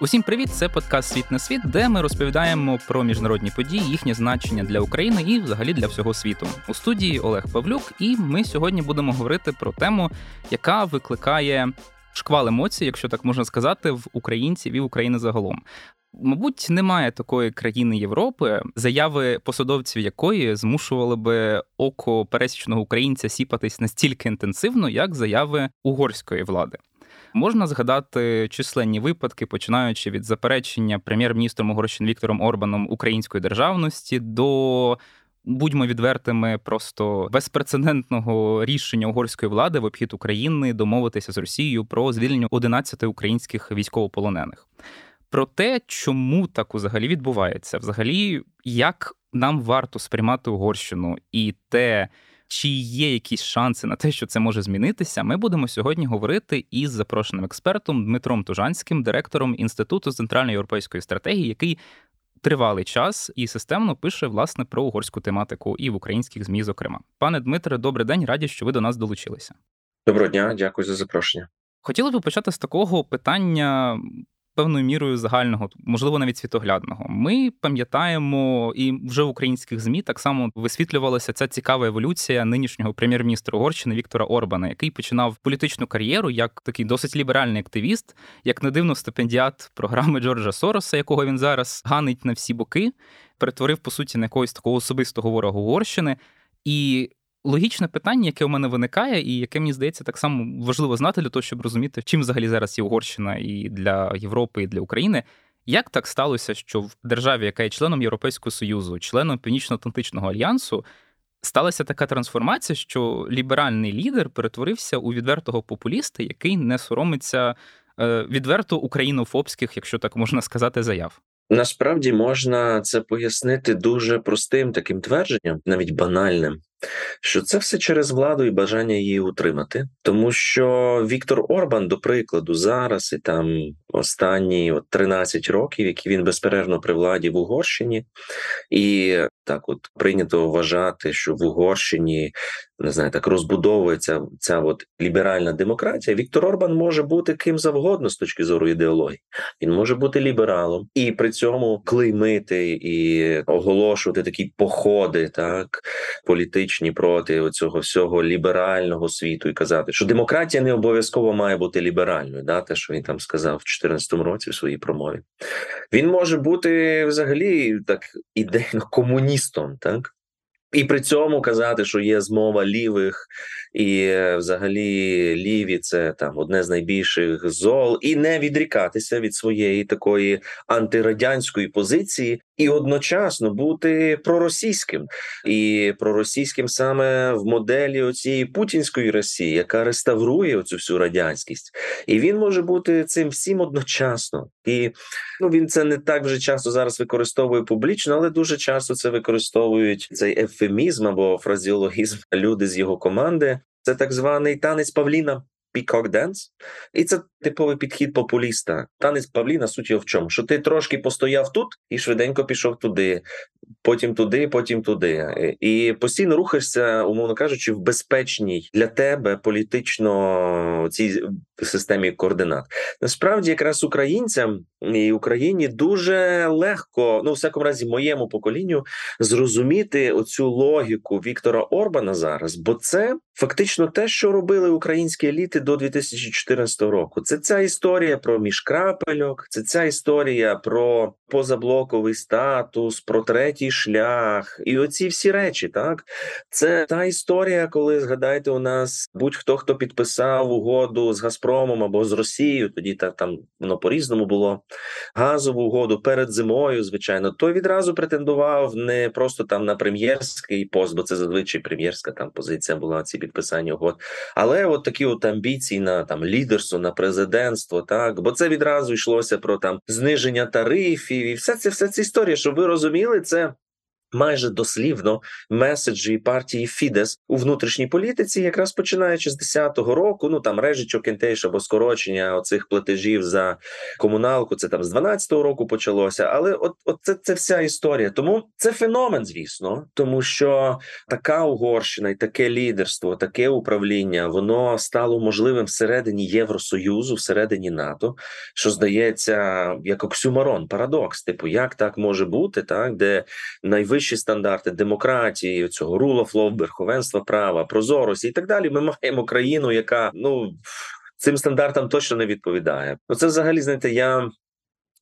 Усім привіт! Це подкаст Світ на світ, де ми розповідаємо про міжнародні події, їхнє значення для України і взагалі для всього світу. У студії Олег Павлюк, і ми сьогодні будемо говорити про тему, яка викликає шквал емоцій, якщо так можна сказати, в українців і в України загалом. Мабуть, немає такої країни Європи, заяви посадовців якої змушували би око пересічного українця сіпатись настільки інтенсивно, як заяви угорської влади. Можна згадати численні випадки, починаючи від заперечення прем'єр-міністром Угорщини Віктором Орбаном української державності до. Будьмо відвертими, просто безпрецедентного рішення угорської влади в обхід України домовитися з Росією про звільнення 11 українських військовополонених. Про те, чому так взагалі відбувається, взагалі, як нам варто сприймати Угорщину і те, чи є якісь шанси на те, що це може змінитися, ми будемо сьогодні говорити із запрошеним експертом Дмитром Тужанським, директором Інституту центральної європейської стратегії, який тривалий час і системно пише власне про угорську тематику і в українських змі. Зокрема, пане Дмитре, добрий день, раді, що ви до нас долучилися. Доброго дня, дякую за запрошення. Хотіли б почати з такого питання певною мірою загального, можливо, навіть світоглядного. Ми пам'ятаємо, і вже в українських змі так само висвітлювалася ця цікава еволюція нинішнього прем'єр-міністра Угорщини Віктора Орбана, який починав політичну кар'єру як такий досить ліберальний активіст, як не дивно стипендіат програми Джорджа Сороса, якого він зараз ганить на всі боки, перетворив по суті на якогось такого особистого ворога Угорщини. І логічне питання, яке у мене виникає, і яке мені здається так само важливо знати для того, щоб розуміти, чим взагалі зараз є Угорщина і для Європи, і для України. Як так сталося, що в державі, яка є членом Європейського Союзу, членом Північно-Атлантичного альянсу, сталася така трансформація, що ліберальний лідер перетворився у відвертого популіста, який не соромиться е, відверто українофобських, якщо так можна сказати, заяв? Насправді можна це пояснити дуже простим таким твердженням, навіть банальним що це все через владу і бажання її утримати, тому що Віктор Орбан, до прикладу, зараз і там останні от 13 років, які він безперервно при владі в Угорщині, і так, от прийнято вважати, що в Угорщині не знаю, так розбудовується ця от ліберальна демократія. Віктор Орбан може бути ким завгодно з точки зору ідеології. Він може бути лібералом і при цьому клеймити і оголошувати такі походи, так політичні проти цього всього ліберального світу, і казати, що демократія не обов'язково має бути ліберальною. Да, те, що він там сказав в 2014 році в своїй промові. Він може бути взагалі так ідейно комуністом, так і при цьому казати, що є змова лівих, і е, взагалі ліві це там одне з найбільших зол, і не відрікатися від своєї такої антирадянської позиції, і одночасно бути проросійським, і проросійським саме в моделі оцієї путінської Росії, яка реставрує оцю всю радянськість, і він може бути цим всім одночасно. І ну він це не так вже часто зараз використовує публічно, але дуже часто це використовують цей ефемізм або фразіологізм люди з його команди. Це так званий танець Павліна. Dance. і це типовий підхід популіста. Танець Павліна суть його в чому? Що ти трошки постояв тут і швиденько пішов туди, потім туди, потім туди, і постійно рухаєшся, умовно кажучи, в безпечній для тебе політично цій системі координат. Насправді, якраз українцям і Україні дуже легко, ну в всякому разі, моєму поколінню, зрозуміти оцю логіку Віктора Орбана зараз, бо це фактично те, що робили українські еліти до 2014 року. Це ця історія про міжкрапельок, це ця історія про позаблоковий статус, про третій шлях, і оці всі речі, так це та історія, коли згадайте, у нас будь-хто хто підписав угоду з Газпромом або з Росією, тоді та там воно по різному було газову угоду перед зимою. Звичайно, той відразу претендував не просто там на прем'єрський пост, бо це зазвичай прем'єрська там позиція була ці підписання угод, але от такі от амбіції на там лідерство, на президентство, так бо це відразу йшлося про там зниження тарифів і вся ця вся ця історія, щоб ви розуміли, це майже дослівно меседжі партії Фідес у внутрішній політиці, якраз починаючи з 10-го року. Ну там режичок кентейш або скорочення оцих платежів за комуналку. Це там з 12-го року почалося. Але от, от це, це вся історія. Тому це феномен, звісно, тому що така Угорщина і таке лідерство, таке управління, воно стало можливим всередині Євросоюзу, всередині НАТО, що здається, як оксюмарон, парадокс. Типу, як так може бути, так де найвищі найвищі стандарти демократії, цього rule of law, верховенства права, прозорості і так далі. Ми маємо країну, яка ну цим стандартам точно не відповідає. Ну це взагалі знаєте, я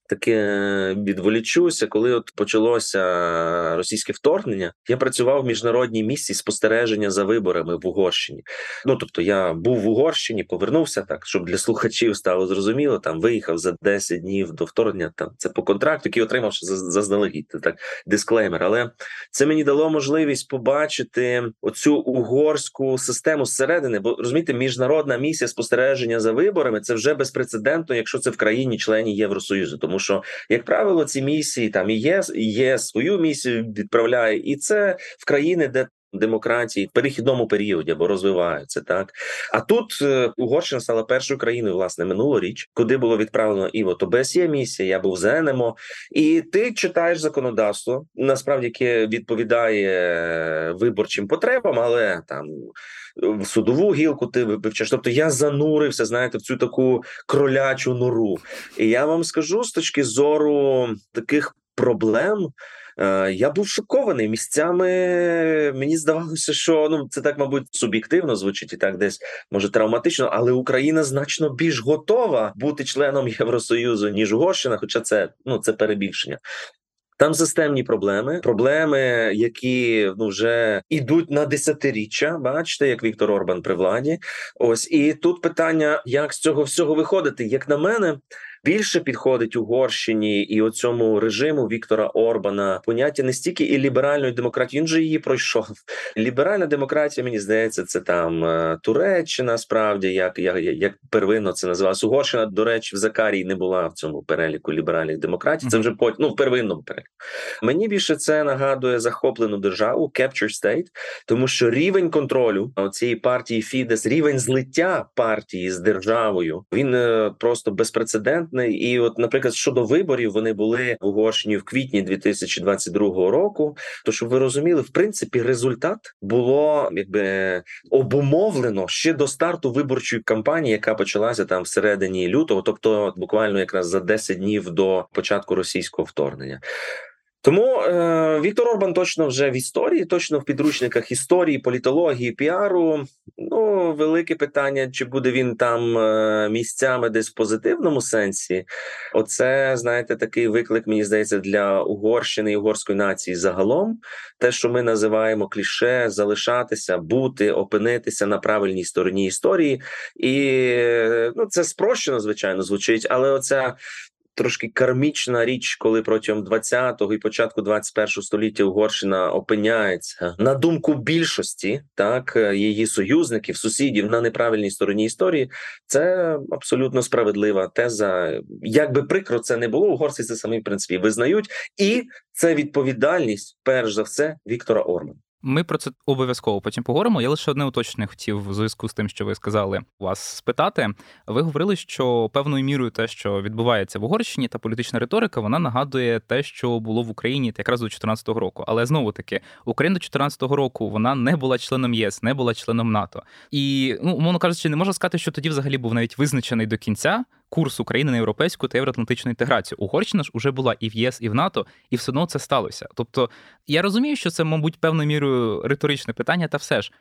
таке відволічуся, коли от почалося російське вторгнення. Я працював в міжнародній місії спостереження за виборами в Угорщині. Ну тобто, я був в Угорщині, повернувся так, щоб для слухачів стало зрозуміло. Там виїхав за 10 днів до вторгнення. Там це по контракту, який отримав заздалегідь. Так дисклеймер. Але це мені дало можливість побачити оцю угорську систему зсередини. Бо розумієте, міжнародна місія спостереження за виборами це вже безпрецедентно, якщо це в країні члені Євросоюзу, тому тому що, як правило, ці місії там і є, і є свою місію відправляє, і це в країни, де демократії в перехідному періоді або розвиваються так. А тут е, Угорщина стала першою країною, власне, минулоріч, куди було відправлено і от ОБСЄ місія, я був з ЕНЕМО, і ти читаєш законодавство, насправді яке відповідає е, виборчим потребам, але там. В судову гілку ти вивчаєш. Тобто я занурився, знаєте, в цю таку кролячу нору. І я вам скажу з точки зору таких проблем, я був шокований місцями. Мені здавалося, що ну це так, мабуть, суб'єктивно звучить і так десь може травматично, але Україна значно більш готова бути членом Євросоюзу ніж Угорщина, хоча це ну це перебільшення. Там системні проблеми, проблеми, які ну вже ідуть на десятиріччя. Бачите, як Віктор Орбан при владі. Ось і тут питання, як з цього всього виходити, як на мене більше підходить Угорщині і оцьому режиму Віктора Орбана поняття не стільки і ліберальної демократії. Він же її пройшов. Ліберальна демократія, мені здається, це там е, Туреччина. Справді, як як, як первинно це називалося. Угорщина, до речі, в Закарії не була в цьому переліку ліберальних демократій. Це вже потім ну, в первинному переліку. Мені більше це нагадує захоплену державу Capture State, тому що рівень контролю цієї партії Фідес, рівень злиття партії з державою, він е, просто безпрецедентний. І, от, наприклад, щодо виборів, вони були Угорщині в квітні 2022 року. То щоб ви розуміли, в принципі, результат було якби обумовлено ще до старту виборчої кампанії, яка почалася там всередині лютого, тобто буквально якраз за 10 днів до початку російського вторгнення. Тому е, Віктор Орбан точно вже в історії, точно в підручниках історії, політології, піару. Ну, велике питання, чи буде він там е, місцями десь в позитивному сенсі. Оце, знаєте, такий виклик, мені здається, для Угорщини і угорської нації загалом. Те, що ми називаємо кліше, залишатися, бути, опинитися на правильній стороні історії. І ну, це спрощено, звичайно, звучить, але оця трошки кармічна річ, коли протягом 20-го і початку 21-го століття Угорщина опиняється на думку більшості, так її союзників, сусідів на неправильній стороні історії. Це абсолютно справедлива теза. Як би прикро це не було, угорці це самі в принципі визнають, і це відповідальність, перш за все, Віктора Ормана. Ми про це обов'язково потім поговоримо. Я лише одне уточнення хотів в зв'язку з тим, що ви сказали вас спитати. Ви говорили, що певною мірою те, що відбувається в Угорщині, та політична риторика, вона нагадує те, що було в Україні якраз до 2014 року. Але знову таки, Україна до 2014 року вона не була членом ЄС, не була членом НАТО. І ну, умовно кажучи, не можна сказати, що тоді взагалі був навіть визначений до кінця курс України на європейську та євроатлантичну інтеграцію. Угорщина ж уже була і в ЄС, і в НАТО, і все одно це сталося. Тобто я розумію, що це, мабуть, певною мірою риторичне питання, та все ж.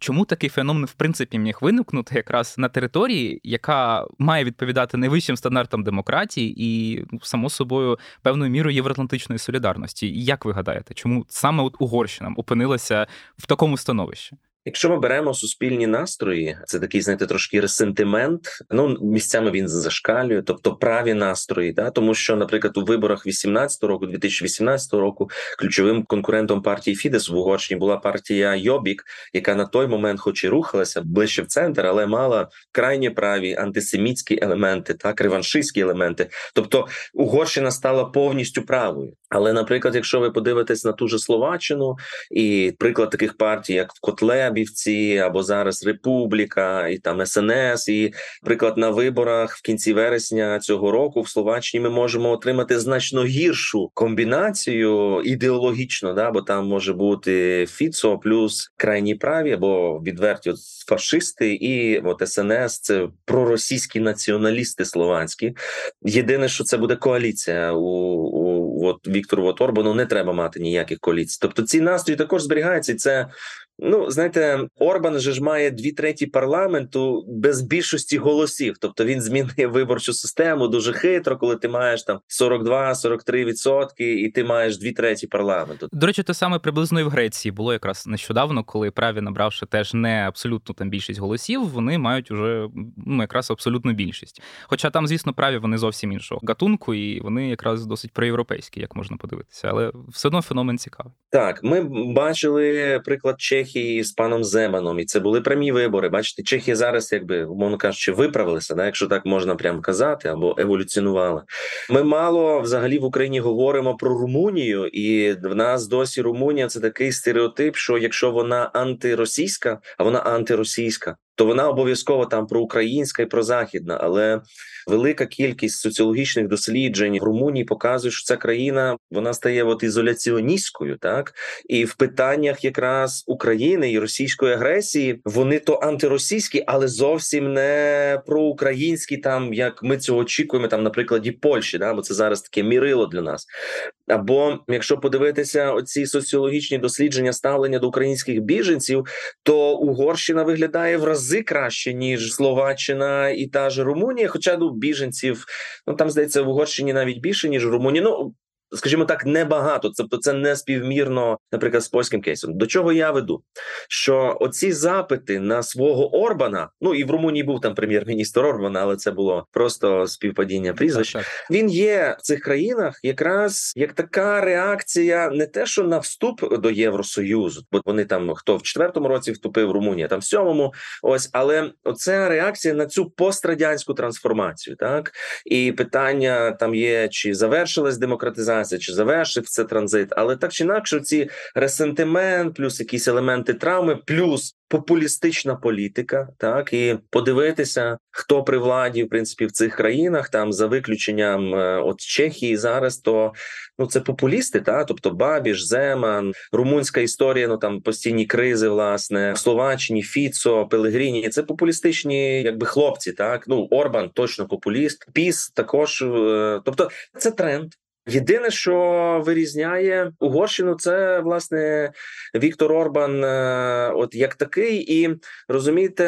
Чому такий феномен в принципі міг виникнути якраз на території, яка має відповідати найвищим стандартам демократії і ну, само собою певною мірою євроатлантичної солідарності? Як ви гадаєте, чому саме от Угорщина опинилася в такому становищі? Якщо ми беремо суспільні настрої, це такий, знаєте, трошки ресентимент. Ну місцями він зашкалює, тобто праві настрої, да тому що, наприклад, у виборах 18 року, 2018 року, ключовим конкурентом партії Фідес в Угорщині була партія Йобік, яка на той момент, хоч і рухалася ближче в центр, але мала крайні праві антисемітські елементи, так реваншистські елементи. Тобто Угорщина стала повністю правою. Але, наприклад, якщо ви подивитесь на ту же Словаччину, і приклад таких партій, як Котлебівці, або зараз Републіка, і там СНС, і приклад на виборах в кінці вересня цього року в Словаччині ми можемо отримати значно гіршу комбінацію ідеологічно, да, бо там може бути Фіцо плюс крайні праві, або відверті от фашисти, і от СНС це проросійські націоналісти словацькі. Єдине, що це буде коаліція у, Віктору от Орбану не треба мати ніяких коаліцій. Тобто ці настрої також зберігаються, і це Ну, знаєте, Орбан же ж має дві треті парламенту без більшості голосів. Тобто він змінює виборчу систему дуже хитро, коли ти маєш там 42-43 відсотки, і ти маєш дві треті парламенту. До речі, те саме приблизно і в Греції було якраз нещодавно, коли праві набравши теж не абсолютно там більшість голосів, вони мають уже ну якраз абсолютну більшість. Хоча там, звісно, праві вони зовсім іншого гатунку, і вони якраз досить проєвропейські, як можна подивитися, але все одно феномен цікавий. Так, ми бачили приклад Чехії. Чехії з паном Земаном, і це були прямі вибори. Бачите, Чехія зараз, якби умовно кажучи, виправилися, да, якщо так можна прямо казати, або еволюціонувала. Ми мало взагалі в Україні говоримо про Румунію, і в нас досі Румунія це такий стереотип, що якщо вона антиросійська, а вона антиросійська, то вона обов'язково там проукраїнська і прозахідна, але велика кількість соціологічних досліджень в Румунії показує, що ця країна вона стає от ізоляціоністською, так? І в питаннях якраз України і російської агресії вони то антиросійські, але зовсім не проукраїнські, там як ми цього очікуємо, там на прикладі Польщі, да, бо це зараз таке мірило для нас. Або якщо подивитися оці соціологічні дослідження ставлення до українських біженців, то Угорщина виглядає в рази краще ніж Словаччина і та ж Румунія. Хоча ну біженців ну там здається в Угорщині навіть більше ніж в Румунії. Ну скажімо так, небагато. Тобто, це не співмірно, наприклад, з польським кейсом. До чого я веду? Що оці запити на свого Орбана, ну і в Румунії був там прем'єр-міністр Орбана, але це було просто співпадіння прізвища. Він є в цих країнах якраз як така реакція, не те, що на вступ до Євросоюзу, бо вони там хто в четвертому році вступив Румунія, там в сьомому. Ось, але оця реакція на цю пострадянську трансформацію, так і питання там є: чи завершилась демократизація? Відбувається, чи завершив це транзит, але так чи інакше, ці ресентимент, плюс якісь елементи травми, плюс популістична політика, так і подивитися, хто при владі в принципі в цих країнах, там за виключенням е, от Чехії зараз, то ну це популісти, та тобто Бабіш, Земан, румунська історія. Ну там постійні кризи, власне, Словаччині, Фіцо, Пелегріні. Це популістичні, якби хлопці. Так ну Орбан точно популіст, піс також, е, тобто це тренд. Єдине, що вирізняє Угорщину, це власне Віктор Орбан, е, от як такий, і розумієте,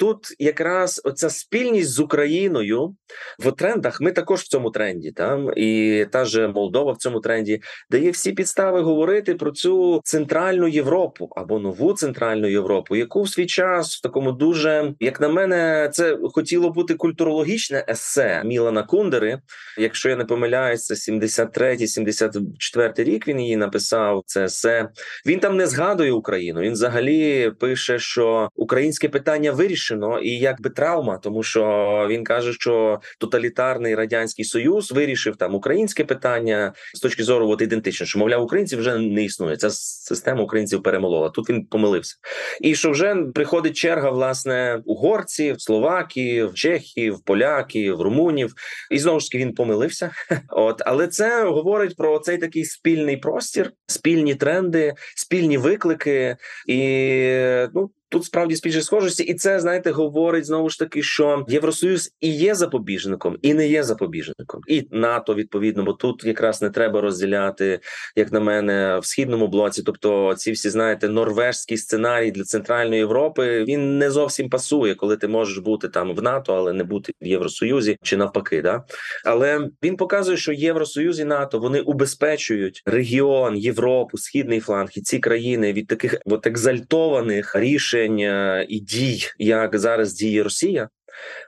тут якраз оця спільність з Україною в трендах. Ми також в цьому тренді, там і та же Молдова в цьому тренді дає всі підстави говорити про цю центральну Європу або нову центральну Європу, яку в свій час в такому дуже як на мене, це хотіло бути культурологічне есе Мілана Кундери. Якщо я не помиляюся, 73-74 рік він її написав. Це есе. Він там не згадує Україну. Він взагалі пише, що українське питання вирішено вирішено і якби травма, тому що він каже, що тоталітарний радянський союз вирішив там українське питання з точки зору от ідентично, що мовляв, українців вже не існує. Ця система українців перемолола. Тут він помилився, і що вже приходить черга власне угорців, словаків, чехів, поляків, румунів, і знову ж таки він помилився. От але це говорить про цей такий спільний простір, спільні тренди, спільні виклики, і ну Тут справді спільні схожості, і це знаєте, говорить знову ж таки, що Євросоюз і є запобіжником, і не є запобіжником, і НАТО відповідно, бо тут якраз не треба розділяти, як на мене, в східному блоці. Тобто, ці всі знаєте, норвежський сценарій для центральної Європи він не зовсім пасує, коли ти можеш бути там в НАТО, але не бути в Євросоюзі чи навпаки. Да? Але він показує, що Євросоюз і НАТО вони убезпечують регіон Європу, східний фланг і ці країни від таких от екзальтованих рішень рішень і дій, як зараз діє Росія.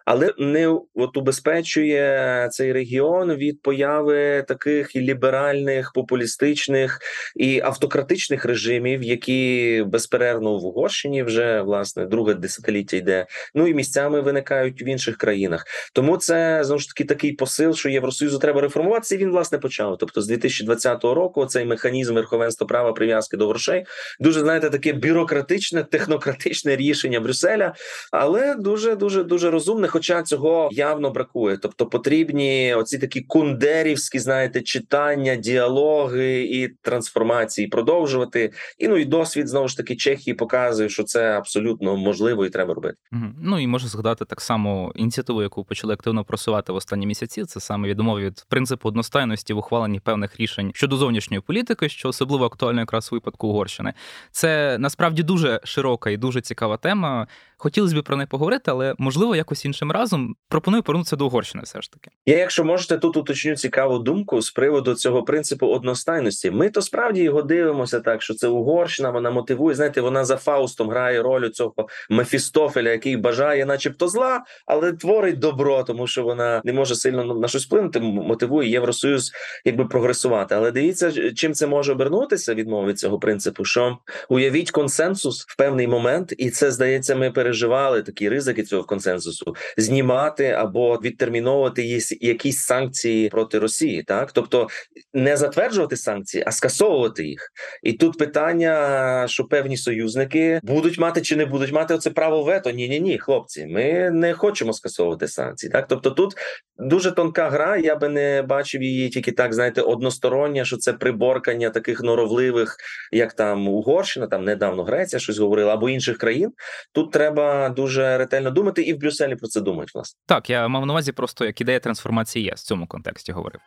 Але не от убезпечує цей регіон від появи таких і ліберальних, популістичних і автократичних режимів, які безперервно в Угорщині вже власне друге десятиліття йде. Ну і місцями виникають в інших країнах. Тому це знову ж таки такий посил, що Євросоюзу треба реформуватися. і Він власне почав. Тобто, з 2020 року цей механізм верховенства права прив'язки до грошей дуже знаєте, таке бюрократичне, технократичне рішення Брюсселя, але дуже дуже дуже розумне. Хоча цього явно бракує. Тобто потрібні оці такі кундерівські, знаєте, читання, діалоги і трансформації продовжувати. І ну і досвід знову ж таки Чехії показує, що це абсолютно можливо і треба робити. Ну і можу згадати так само ініціативу, яку почали активно просувати в останні місяці. Це саме відмови від принципу одностайності в ухваленні певних рішень щодо зовнішньої політики, що особливо актуально якраз у випадку Угорщини. Це насправді дуже широка і дуже цікава тема. Хотілося б про неї поговорити, але можливо якось іншим разом пропоную повернутися до Угорщини. Все ж таки, я, якщо можете, тут уточню цікаву думку з приводу цього принципу одностайності. Ми то справді його дивимося, так що це Угорщина. Вона мотивує. Знаєте, вона за Фаустом грає роль цього Мефістофеля, який бажає, начебто, зла, але творить добро, тому що вона не може сильно на щось вплинути. Мотивує Євросоюз, якби прогресувати. Але дивіться, чим це може обернутися відмови від цього принципу. Що уявіть консенсус в певний момент, і це здається, ми переживаємо переживали такі ризики цього консенсусу, знімати або відтерміновувати якісь санкції проти Росії, так тобто не затверджувати санкції, а скасовувати їх. І тут питання, що певні союзники будуть мати чи не будуть мати оце право вето. Ні, ні, ні, хлопці, ми не хочемо скасовувати санкції. Так, тобто, тут дуже тонка гра. Я би не бачив її тільки так, знаєте, одностороння, що це приборкання таких норовливих, як там Угорщина, там недавно Греція щось говорила, або інших країн. Тут треба треба дуже ретельно думати, і в Брюсселі про це думають. Власне так, я мав на увазі просто як ідея трансформації є в цьому контексті говорив.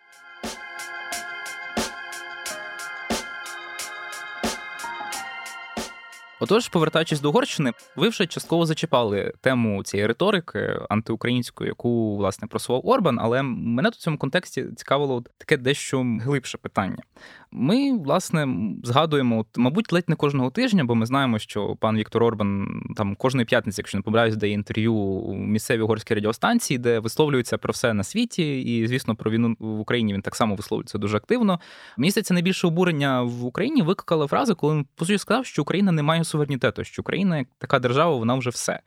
Отож, повертаючись до Угорщини, ви вже частково зачіпали тему цієї риторики антиукраїнської, яку власне просував Орбан. Але мене тут в цьому контексті цікавило таке дещо глибше питання. Ми, власне, згадуємо, мабуть, ледь не кожного тижня, бо ми знаємо, що пан Віктор Орбан там кожної п'ятниці, якщо не помиляюсь, дає інтерв'ю у місцевій угорській радіостанції, де висловлюється про все на світі, і, звісно, про війну в Україні він так само висловлюється дуже активно. Мені найбільше обурення в Україні викликала фраза, коли він по суті сказав, що Україна не має суверенітету, що Україна як така держава, вона вже все.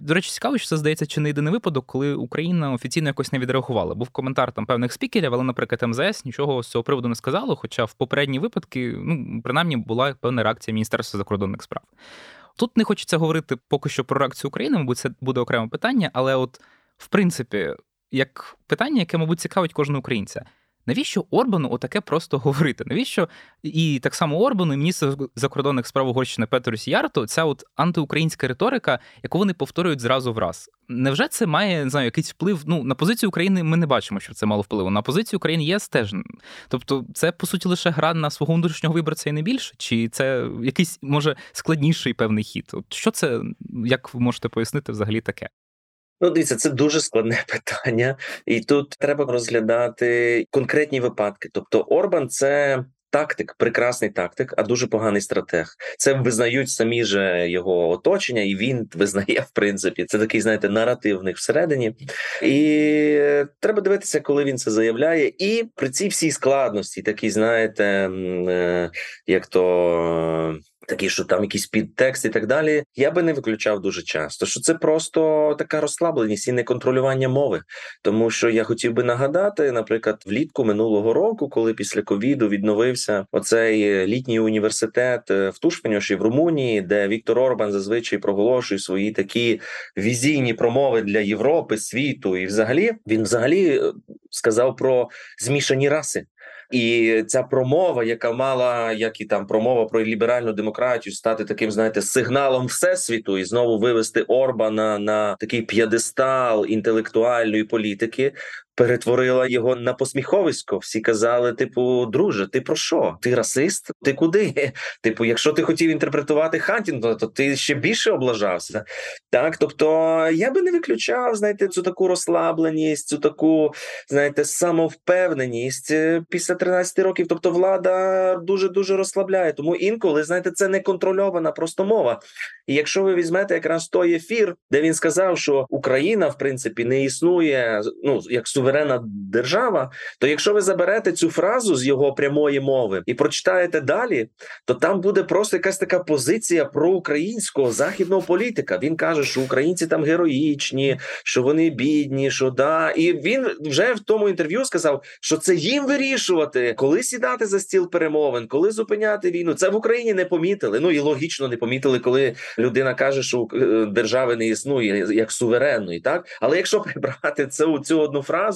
До речі, цікаво, що це здається чи не єдиний випадок, коли Україна офіційно якось не відреагувала. Був коментар там певних спікерів, але, наприклад, МЗС нічого з цього приводу не сказало. Хоча в попередні випадки, ну принаймні, була певна реакція Міністерства закордонних справ. Тут не хочеться говорити поки що про реакцію України, мабуть, це буде окреме питання, але от в принципі, як питання, яке, мабуть, цікавить кожного українця. Навіщо Орбану отаке просто говорити? Навіщо і так само Орбану, і міністр закордонних справ Угорщини Петру Сіярто, ця от антиукраїнська риторика, яку вони повторюють зразу в раз? Невже це має не знаю, якийсь вплив? Ну на позицію України ми не бачимо, що це мало впливу. На позицію України є теж. Тобто, це по суті лише гра на свого внутрішнього виборця і не більше? Чи це якийсь може складніший певний хід? От що це як ви можете пояснити взагалі таке? Ну, дивіться, це дуже складне питання, і тут треба розглядати конкретні випадки. Тобто, Орбан це. Тактик, прекрасний тактик, а дуже поганий стратег. Це визнають самі же його оточення, і він визнає, в принципі, це такий, знаєте, наративник всередині. І треба дивитися, коли він це заявляє. І при цій всій складності, такий, знаєте, е, як то такі, що там якийсь підтекст і так далі, я би не виключав дуже часто, що це просто така розслабленість і неконтролювання мови. Тому що я хотів би нагадати, наприклад, влітку минулого року, коли після ковіду відновився оцей літній університет е, в Тушпеньоші в Румунії, де Віктор Орбан зазвичай проголошує свої такі візійні промови для Європи, світу, і взагалі він взагалі е, сказав про змішані раси. І ця промова, яка мала як і там промова про ліберальну демократію, стати таким, знаєте, сигналом всесвіту і знову вивести Орбана на такий п'єдестал інтелектуальної політики. Перетворила його на посміховисько. Всі казали: типу, друже, ти про що? Ти расист? Ти куди? Типу, якщо ти хотів інтерпретувати Хантінгтона, то ти ще більше облажався. Так, тобто я би не виключав, знаєте, цю таку розслабленість, цю таку, знаєте, самовпевненість е, після 13 років. Тобто, влада дуже дуже розслабляє. Тому інколи знаєте, це не контрольована просто мова. І якщо ви візьмете якраз той ефір, де він сказав, що Україна в принципі не існує ну як суверенна держава, то якщо ви заберете цю фразу з його прямої мови і прочитаєте далі, то там буде просто якась така позиція проукраїнського західного політика. Він каже, що українці там героїчні, що вони бідні, що да, і він вже в тому інтерв'ю сказав, що це їм вирішувати, коли сідати за стіл перемовин, коли зупиняти війну. Це в Україні не помітили. Ну і логічно не помітили, коли людина каже, що е, держави не існує як суверенної, так але якщо прибрати цю цю одну фразу,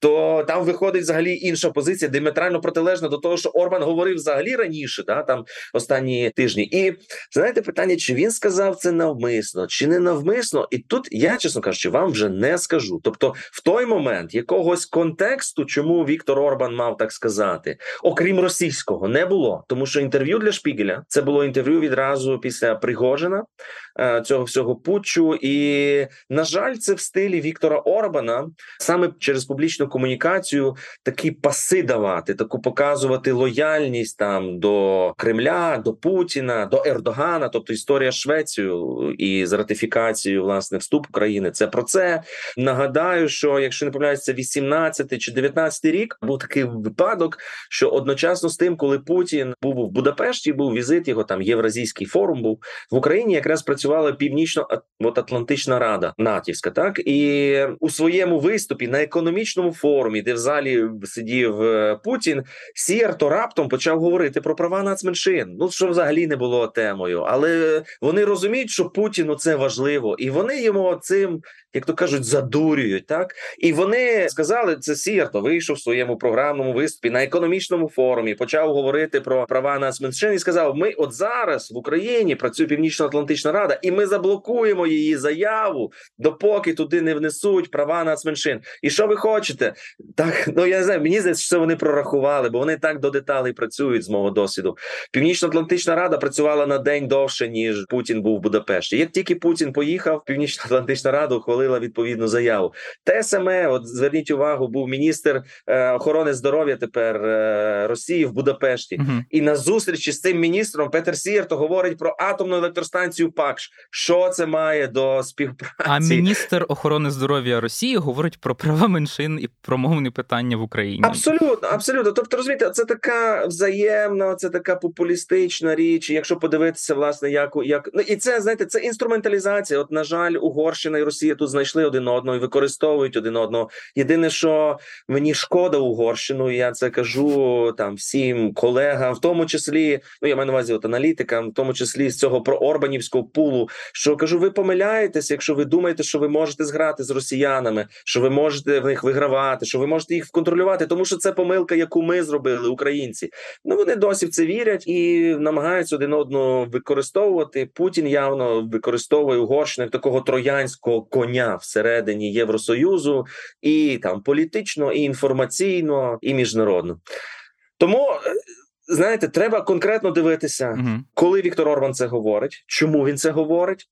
то там виходить взагалі інша позиція, диаметрально протилежна до того, що Орбан говорив взагалі раніше, да там останні тижні. І знаєте, питання, чи він сказав це навмисно, чи не навмисно, і тут я чесно кажучи, вам вже не скажу. Тобто, в той момент якогось контексту, чому Віктор Орбан мав так сказати, окрім російського, не було, тому що інтерв'ю для Шпігеля це було інтерв'ю відразу після Пригожина. Е, цього всього путчу. І на жаль, це в стилі Віктора Орбана саме через публічну комунікацію такі паси давати, таку показувати лояльність там до Кремля, до Путіна, до Ердогана, тобто історія Швецію і з ратифікацією власне вступ України. Це про це нагадаю, що якщо не помиляюся, 18 чи 19 рік був такий випадок, що одночасно з тим, коли Путін був в Будапешті, був візит його там євразійський форум був в Україні, якраз працював працювала Північно-Атлантична Рада натівська, так? І у своєму виступі на економічному форумі, де в залі сидів е, Путін, Сієрто раптом почав говорити про права нацменшин. Ну що взагалі не було темою, але вони розуміють, що Путіну це важливо, і вони йому цим як то кажуть, задурюють так. І вони сказали, це Сірто вийшов в своєму програмному виступі на економічному форумі, почав говорити про права нацменшин і сказав: Ми от зараз в Україні працює Північно-Атлантична Рада, і ми заблокуємо її заяву, допоки туди не внесуть права нацменшин. І що ви хочете? Так ну я не знаю, мені здається, що вони прорахували, бо вони так до деталей працюють з мого досвіду. Північно-Атлантична Рада працювала на день довше ніж Путін був в Будапешті. Як тільки Путін поїхав, Північно-Атлантична Рада ухвалила ухвалила відповідну заяву. Те саме, от зверніть увагу, був міністр е, охорони здоров'я тепер е, Росії в Будапешті, угу. і на зустрічі з цим міністром Петер Сірто говорить про атомну електростанцію ПАКШ. Що це має до співпраці? А міністр охорони здоров'я Росії говорить про права меншин і про мовні питання в Україні. Абсолютно, абсолютно. Тобто, розумієте, це така взаємна, це така популістична річ. Якщо подивитися, власне, як як ну і це знаєте, це інструменталізація. От на жаль, Угорщина і Росія тут знайшли один одного і використовують один одного. Єдине, що мені шкода Угорщину, і я це кажу там всім колегам, в тому числі, ну я маю на увазі от аналітикам, в тому числі з цього про Орбанівського пулу. Що кажу, ви помиляєтесь, якщо ви думаєте, що ви можете зграти з росіянами, що ви можете в них вигравати, що ви можете їх контролювати, тому що це помилка, яку ми зробили, українці. Ну вони досі в це вірять і намагаються один одного використовувати. Путін явно використовує Угорщину як такого троянського коня коня всередині Євросоюзу, і там політично, і інформаційно, і міжнародно. Тому. Е, знаєте, треба конкретно дивитися, угу. коли Віктор Орбан це говорить, чому він це говорить,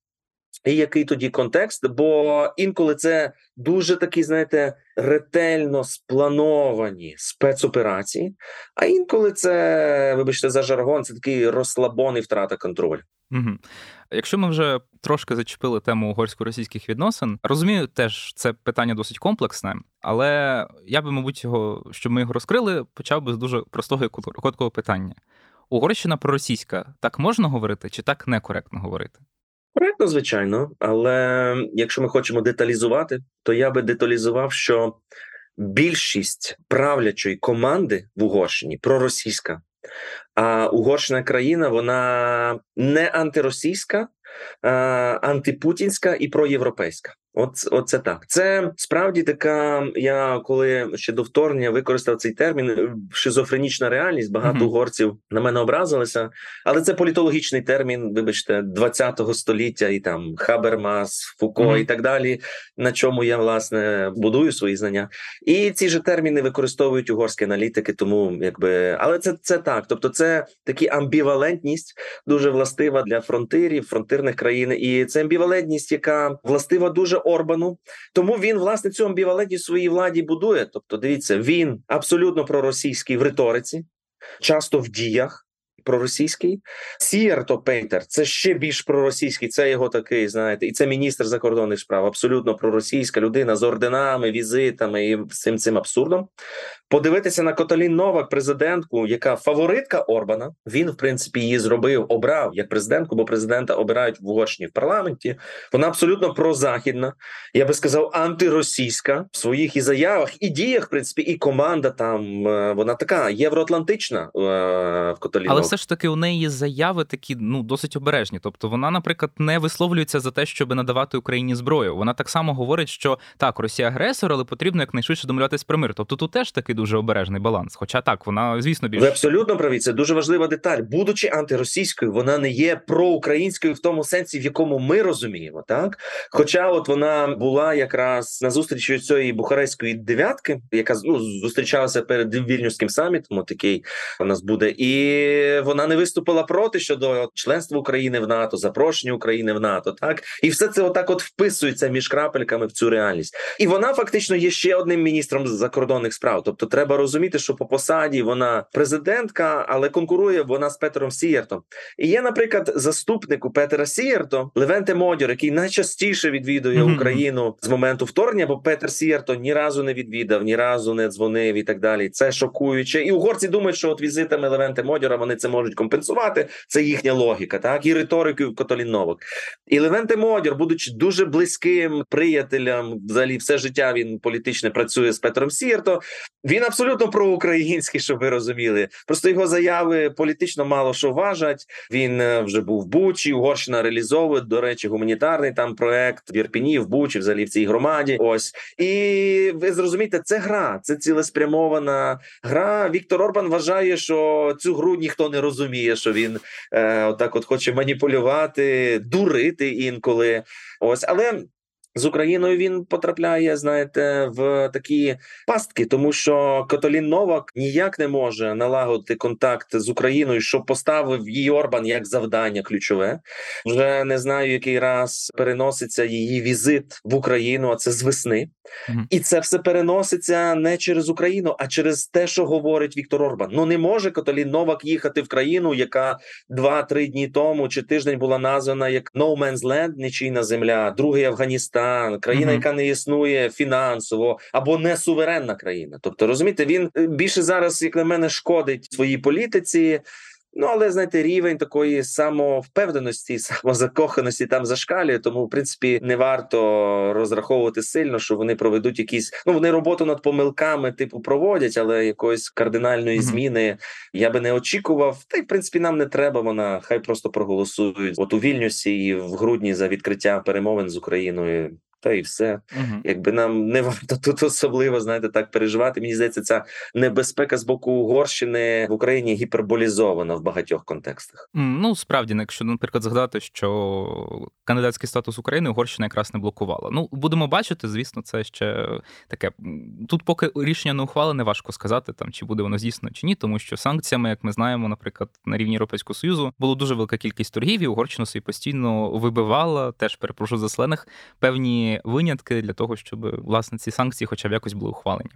і який тоді контекст? Бо інколи це дуже такі, знаєте, ретельно сплановані спецоперації, а інколи це, вибачте, за жаргон, це такий розслабон і втрата контролю. Угу. Якщо ми вже трошки зачепили тему угорсько-російських відносин, розумію, теж це питання досить комплексне, але я би, мабуть, його, щоб ми його розкрили, почав би з дуже простого і короткого питання: Угорщина проросійська так можна говорити чи так некоректно говорити? Коректно, звичайно, але якщо ми хочемо деталізувати, то я би деталізував, що більшість правлячої команди в Угорщині проросійська. А Угорщина країна вона не антиросійська, а антипутінська і проєвропейська. От, Оце так. Це справді така. Я коли ще до вторгнення використав цей термін е, шизофренічна реальність. Багато mm-hmm. угорців на мене образилися, але це політологічний термін, вибачте, 20-го століття і там Хабермас, Фуко mm-hmm. і так далі. На чому я власне будую свої знання, і ці ж терміни використовують угорські аналітики. Тому якби, але це це так. Тобто, це такі амбівалентність дуже властива для фронтирів, фронтирних країн, і це амбівалентність, яка властива дуже. Орбану. Тому він власне цю амбівалентність своїй владі будує. Тобто, дивіться, він абсолютно проросійський в риториці, часто в діях проросійський. Сієрто Пейтер це ще більш проросійський. Це його такий, знаєте, і це міністр закордонних справ. Абсолютно проросійська людина з орденами, візитами і всім цим абсурдом. Подивитися на Коталін Новак, президентку, яка фаворитка Орбана. Він, в принципі, її зробив, обрав як президентку, бо президента обирають в Угорщині в парламенті. Вона абсолютно прозахідна. Я би сказав, антиросійська в своїх і заявах і діях, в принципі, і команда там е, вона така євроатлантична е, в Коталін. Але все ж таки у неї заяви такі ну досить обережні. Тобто вона, наприклад, не висловлюється за те, щоб надавати Україні зброю. Вона так само говорить, що так, Росія агресор, але потрібно якнайшвидше домовлятися про мир. Тобто тут теж такий дуже обережний баланс. Хоча так, вона звісно більш Ви абсолютно праві. Це дуже важлива деталь. Будучи антиросійською, вона не є проукраїнською в тому сенсі, в якому ми розуміємо, так хоча, от вона була якраз на зустрічі цієї бухарестської дев'ятки, яка ну зустрічалася перед вільнюським самітом. Такий у нас буде і вона не виступила проти щодо членства України в НАТО, запрошення України в НАТО, так і все це отак, от вписується між крапельками в цю реальність, і вона фактично є ще одним міністром закордонних справ. Тобто, треба розуміти, що по посаді вона президентка, але конкурує вона з Петером Сієртом. І є, наприклад, заступник у Петера Сієрто Левенте Модір, який найчастіше відвідує mm-hmm. Україну з моменту вторгнення, бо Петер Сієрто ні разу не відвідав, ні разу не дзвонив і так далі. Це шокуюче. І угорці думають, що от візитами Левенте Модіра вони це можуть компенсувати. Це їхня логіка, так і риторикою Котоліновок. І Левенте Модір, будучи дуже близьким приятелем, взагалі все життя він політично працює з Петром Сірто. Він абсолютно проукраїнський, щоб ви розуміли. Просто його заяви політично мало що важать. Він е, вже був в Бучі, Угорщина реалізовує, до речі, гуманітарний там проект в Ірпіні, в Бучі, взагалі в цій громаді. Ось і ви зрозумієте, це гра, це цілеспрямована гра. Віктор Орбан вважає, що цю гру ніхто не розуміє, що він е, отак, от хоче маніпулювати, дурити інколи. Ось, але з Україною він потрапляє, знаєте, в такі пастки, тому що Католін Новак ніяк не може налагодити контакт з Україною, що поставив її Орбан як завдання ключове. Вже не знаю, який раз переноситься її візит в Україну, а це з весни, mm-hmm. і це все переноситься не через Україну, а через те, що говорить Віктор Орбан. Ну не може Католін Новак їхати в країну, яка два-три дні тому чи тиждень була названа як No Man's Land, нічийна земля, другий Афганістан. Країна, яка не існує фінансово або не суверенна країна. Тобто, розумієте, він е, більше зараз, як на мене, шкодить своїй політиці. Ну, але знаєте, рівень такої самовпевненості, самозакоханості там зашкалює. Тому, в принципі, не варто розраховувати сильно, що вони проведуть якісь. Ну вони роботу над помилками, типу, проводять, але якоїсь кардинальної зміни я би не очікував. Та й в принципі нам не треба. Вона хай просто проголосують. От у Вільнюсі і в грудні за відкриття перемовин з Україною. Та і все, uh якби нам не варто тут особливо знаєте, так переживати. Мені здається, ця небезпека з боку Угорщини в Україні гіперболізована в багатьох контекстах. Ну справді, якщо наприклад згадати, що кандидатський статус України Угорщина якраз не блокувала. Ну будемо бачити, звісно, це ще таке. Тут, поки рішення не ухвалене, важко сказати там, чи буде воно здійснено чи ні, тому що санкціями, як ми знаємо, наприклад, на рівні Європейського союзу було дуже велика кількість торгів, і Угорщина собі постійно вибивала, теж перепрошую за слених, певні винятки для того, щоб власне ці санкції, хоча б якось були ухвалені.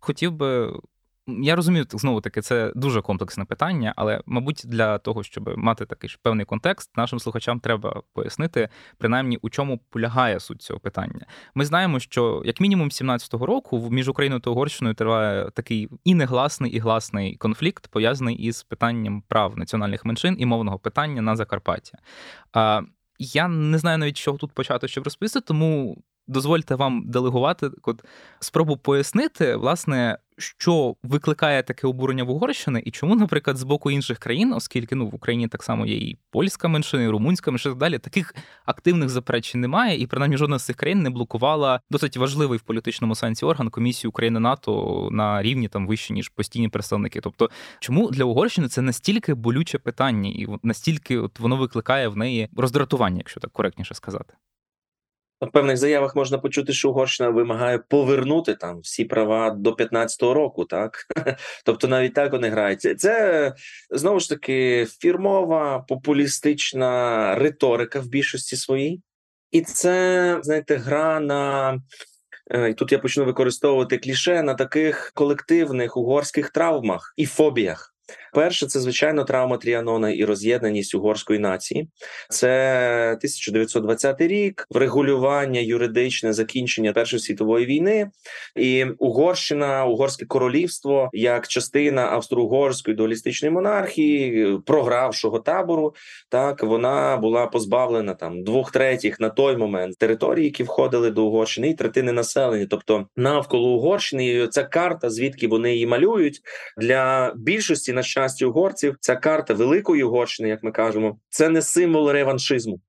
Хотів би. Я розумію, знову таки, це дуже комплексне питання, але, мабуть, для того, щоб мати такий ж певний контекст, нашим слухачам треба пояснити, принаймні, у чому полягає суть цього питання. Ми знаємо, що як мінімум 17-го року між Україною та Угорщиною триває такий і негласний, і гласний конфлікт, пов'язаний із питанням прав національних меншин і мовного питання на Закарпаття. Я не знаю навіть, чого тут почати, щоб розповісти, тому дозвольте вам делегувати от, спробу пояснити, власне, що викликає таке обурення в Угорщини, і чому, наприклад, з боку інших країн, оскільки ну в Україні так само є і польська меншина, і румунська меншина, і так далі, таких активних заперечень немає, і принаймні жодна з цих країн не блокувала досить важливий в політичному сенсі орган комісії України НАТО на рівні там вище ніж постійні представники. Тобто, чому для Угорщини це настільки болюче питання, і настільки от воно викликає в неї роздратування, якщо так коректніше сказати. В певних заявах можна почути, що Угорщина вимагає повернути там всі права до 15-го року, так тобто навіть так вони грають. Це знову ж таки фірмова популістична риторика в більшості своїй, і це знаєте, гра на е, і тут я почну використовувати кліше на таких колективних угорських травмах і фобіях. Перше, це звичайно травма Тріанона і роз'єднаність угорської нації. Це 1920 рік, врегулювання юридичне закінчення Першої світової війни, і Угорщина, Угорське королівство як частина австро-угорської дуалістичної монархії, програвшого табору. Так вона була позбавлена там двох третіх на той момент території, які входили до Угорщини, і третини населення, тобто навколо Угорщини. Ця карта, звідки вони її малюють для більшості на щастя угорців, ця карта Великої Угорщини, як ми кажемо, це не символ реваншизму.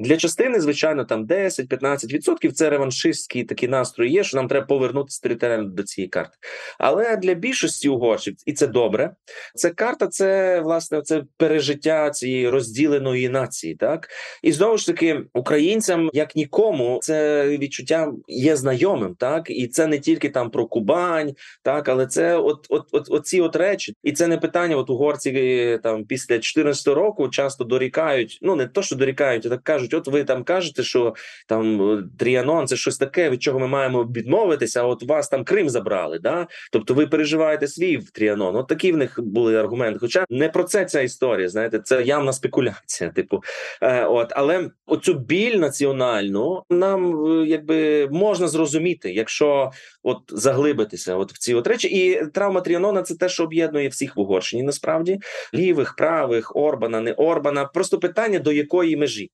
Для частини, звичайно, там 10-15% це реваншистські такі настрої є, що нам треба повернутися територіально до цієї карти. Але для більшості угорців, і це добре. Це карта, це власне це пережиття цієї розділеної нації. Так і знову ж таки, українцям, як нікому, це відчуття є знайомим, так і це не тільки там про Кубань, так але це от, от, от, от ці от речі, і це не питання. От угорці е, там після 14 року часто дорікають. Ну не то, що дорікають, а так кажуть: от ви там кажете, що там е, Тріанон це щось таке, від чого ми маємо відмовитися. А от вас там Крим забрали. Да? Тобто ви переживаєте свій в Тріанон. От такі в них були аргументи. Хоча не про це ця історія. Знаєте, це явна спекуляція. Типу, е, от але оцю біль національну нам е, якби можна зрозуміти, якщо от заглибитися, от в ці от речі, і травма Тріанона це те, що об'єднує всіх в Угорщині. Насправді лівих, правих, Орбана, не Орбана. Просто питання до якої межі.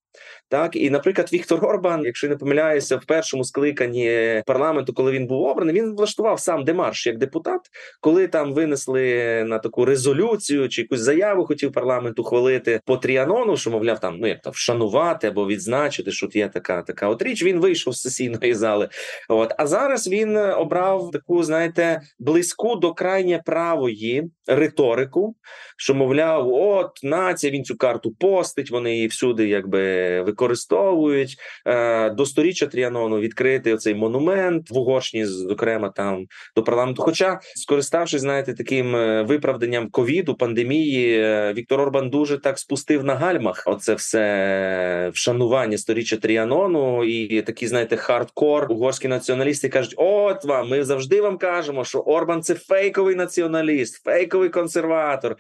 Так і, наприклад, Віктор Орбан, якщо не помиляюся, в першому скликанні парламенту, коли він був обраний, він влаштував сам демарш як депутат, коли там винесли на таку резолюцію чи якусь заяву, хотів парламент ухвалити по Тріанону, що мовляв, там ну як там вшанувати або відзначити, що є така така от річ. Він вийшов з сесійної зали. От а зараз він обрав таку, знаєте, близьку до крайнє правої риторику, що мовляв, от нація він цю карту постить. Вони її всюди, якби використовують е, до сторіччя Тріанону відкрити оцей монумент в Угорщині, зокрема там до парламенту. Хоча, скориставшись, знаєте, таким е, виправданням ковіду, пандемії, е, Віктор Орбан дуже так спустив на гальмах. Оце все вшанування сторіччя Тріанону, і такі, знаєте, хардкор угорські націоналісти кажуть: от вам, ми завжди вам кажемо, що Орбан це фейковий націоналіст, фейковий консерватор.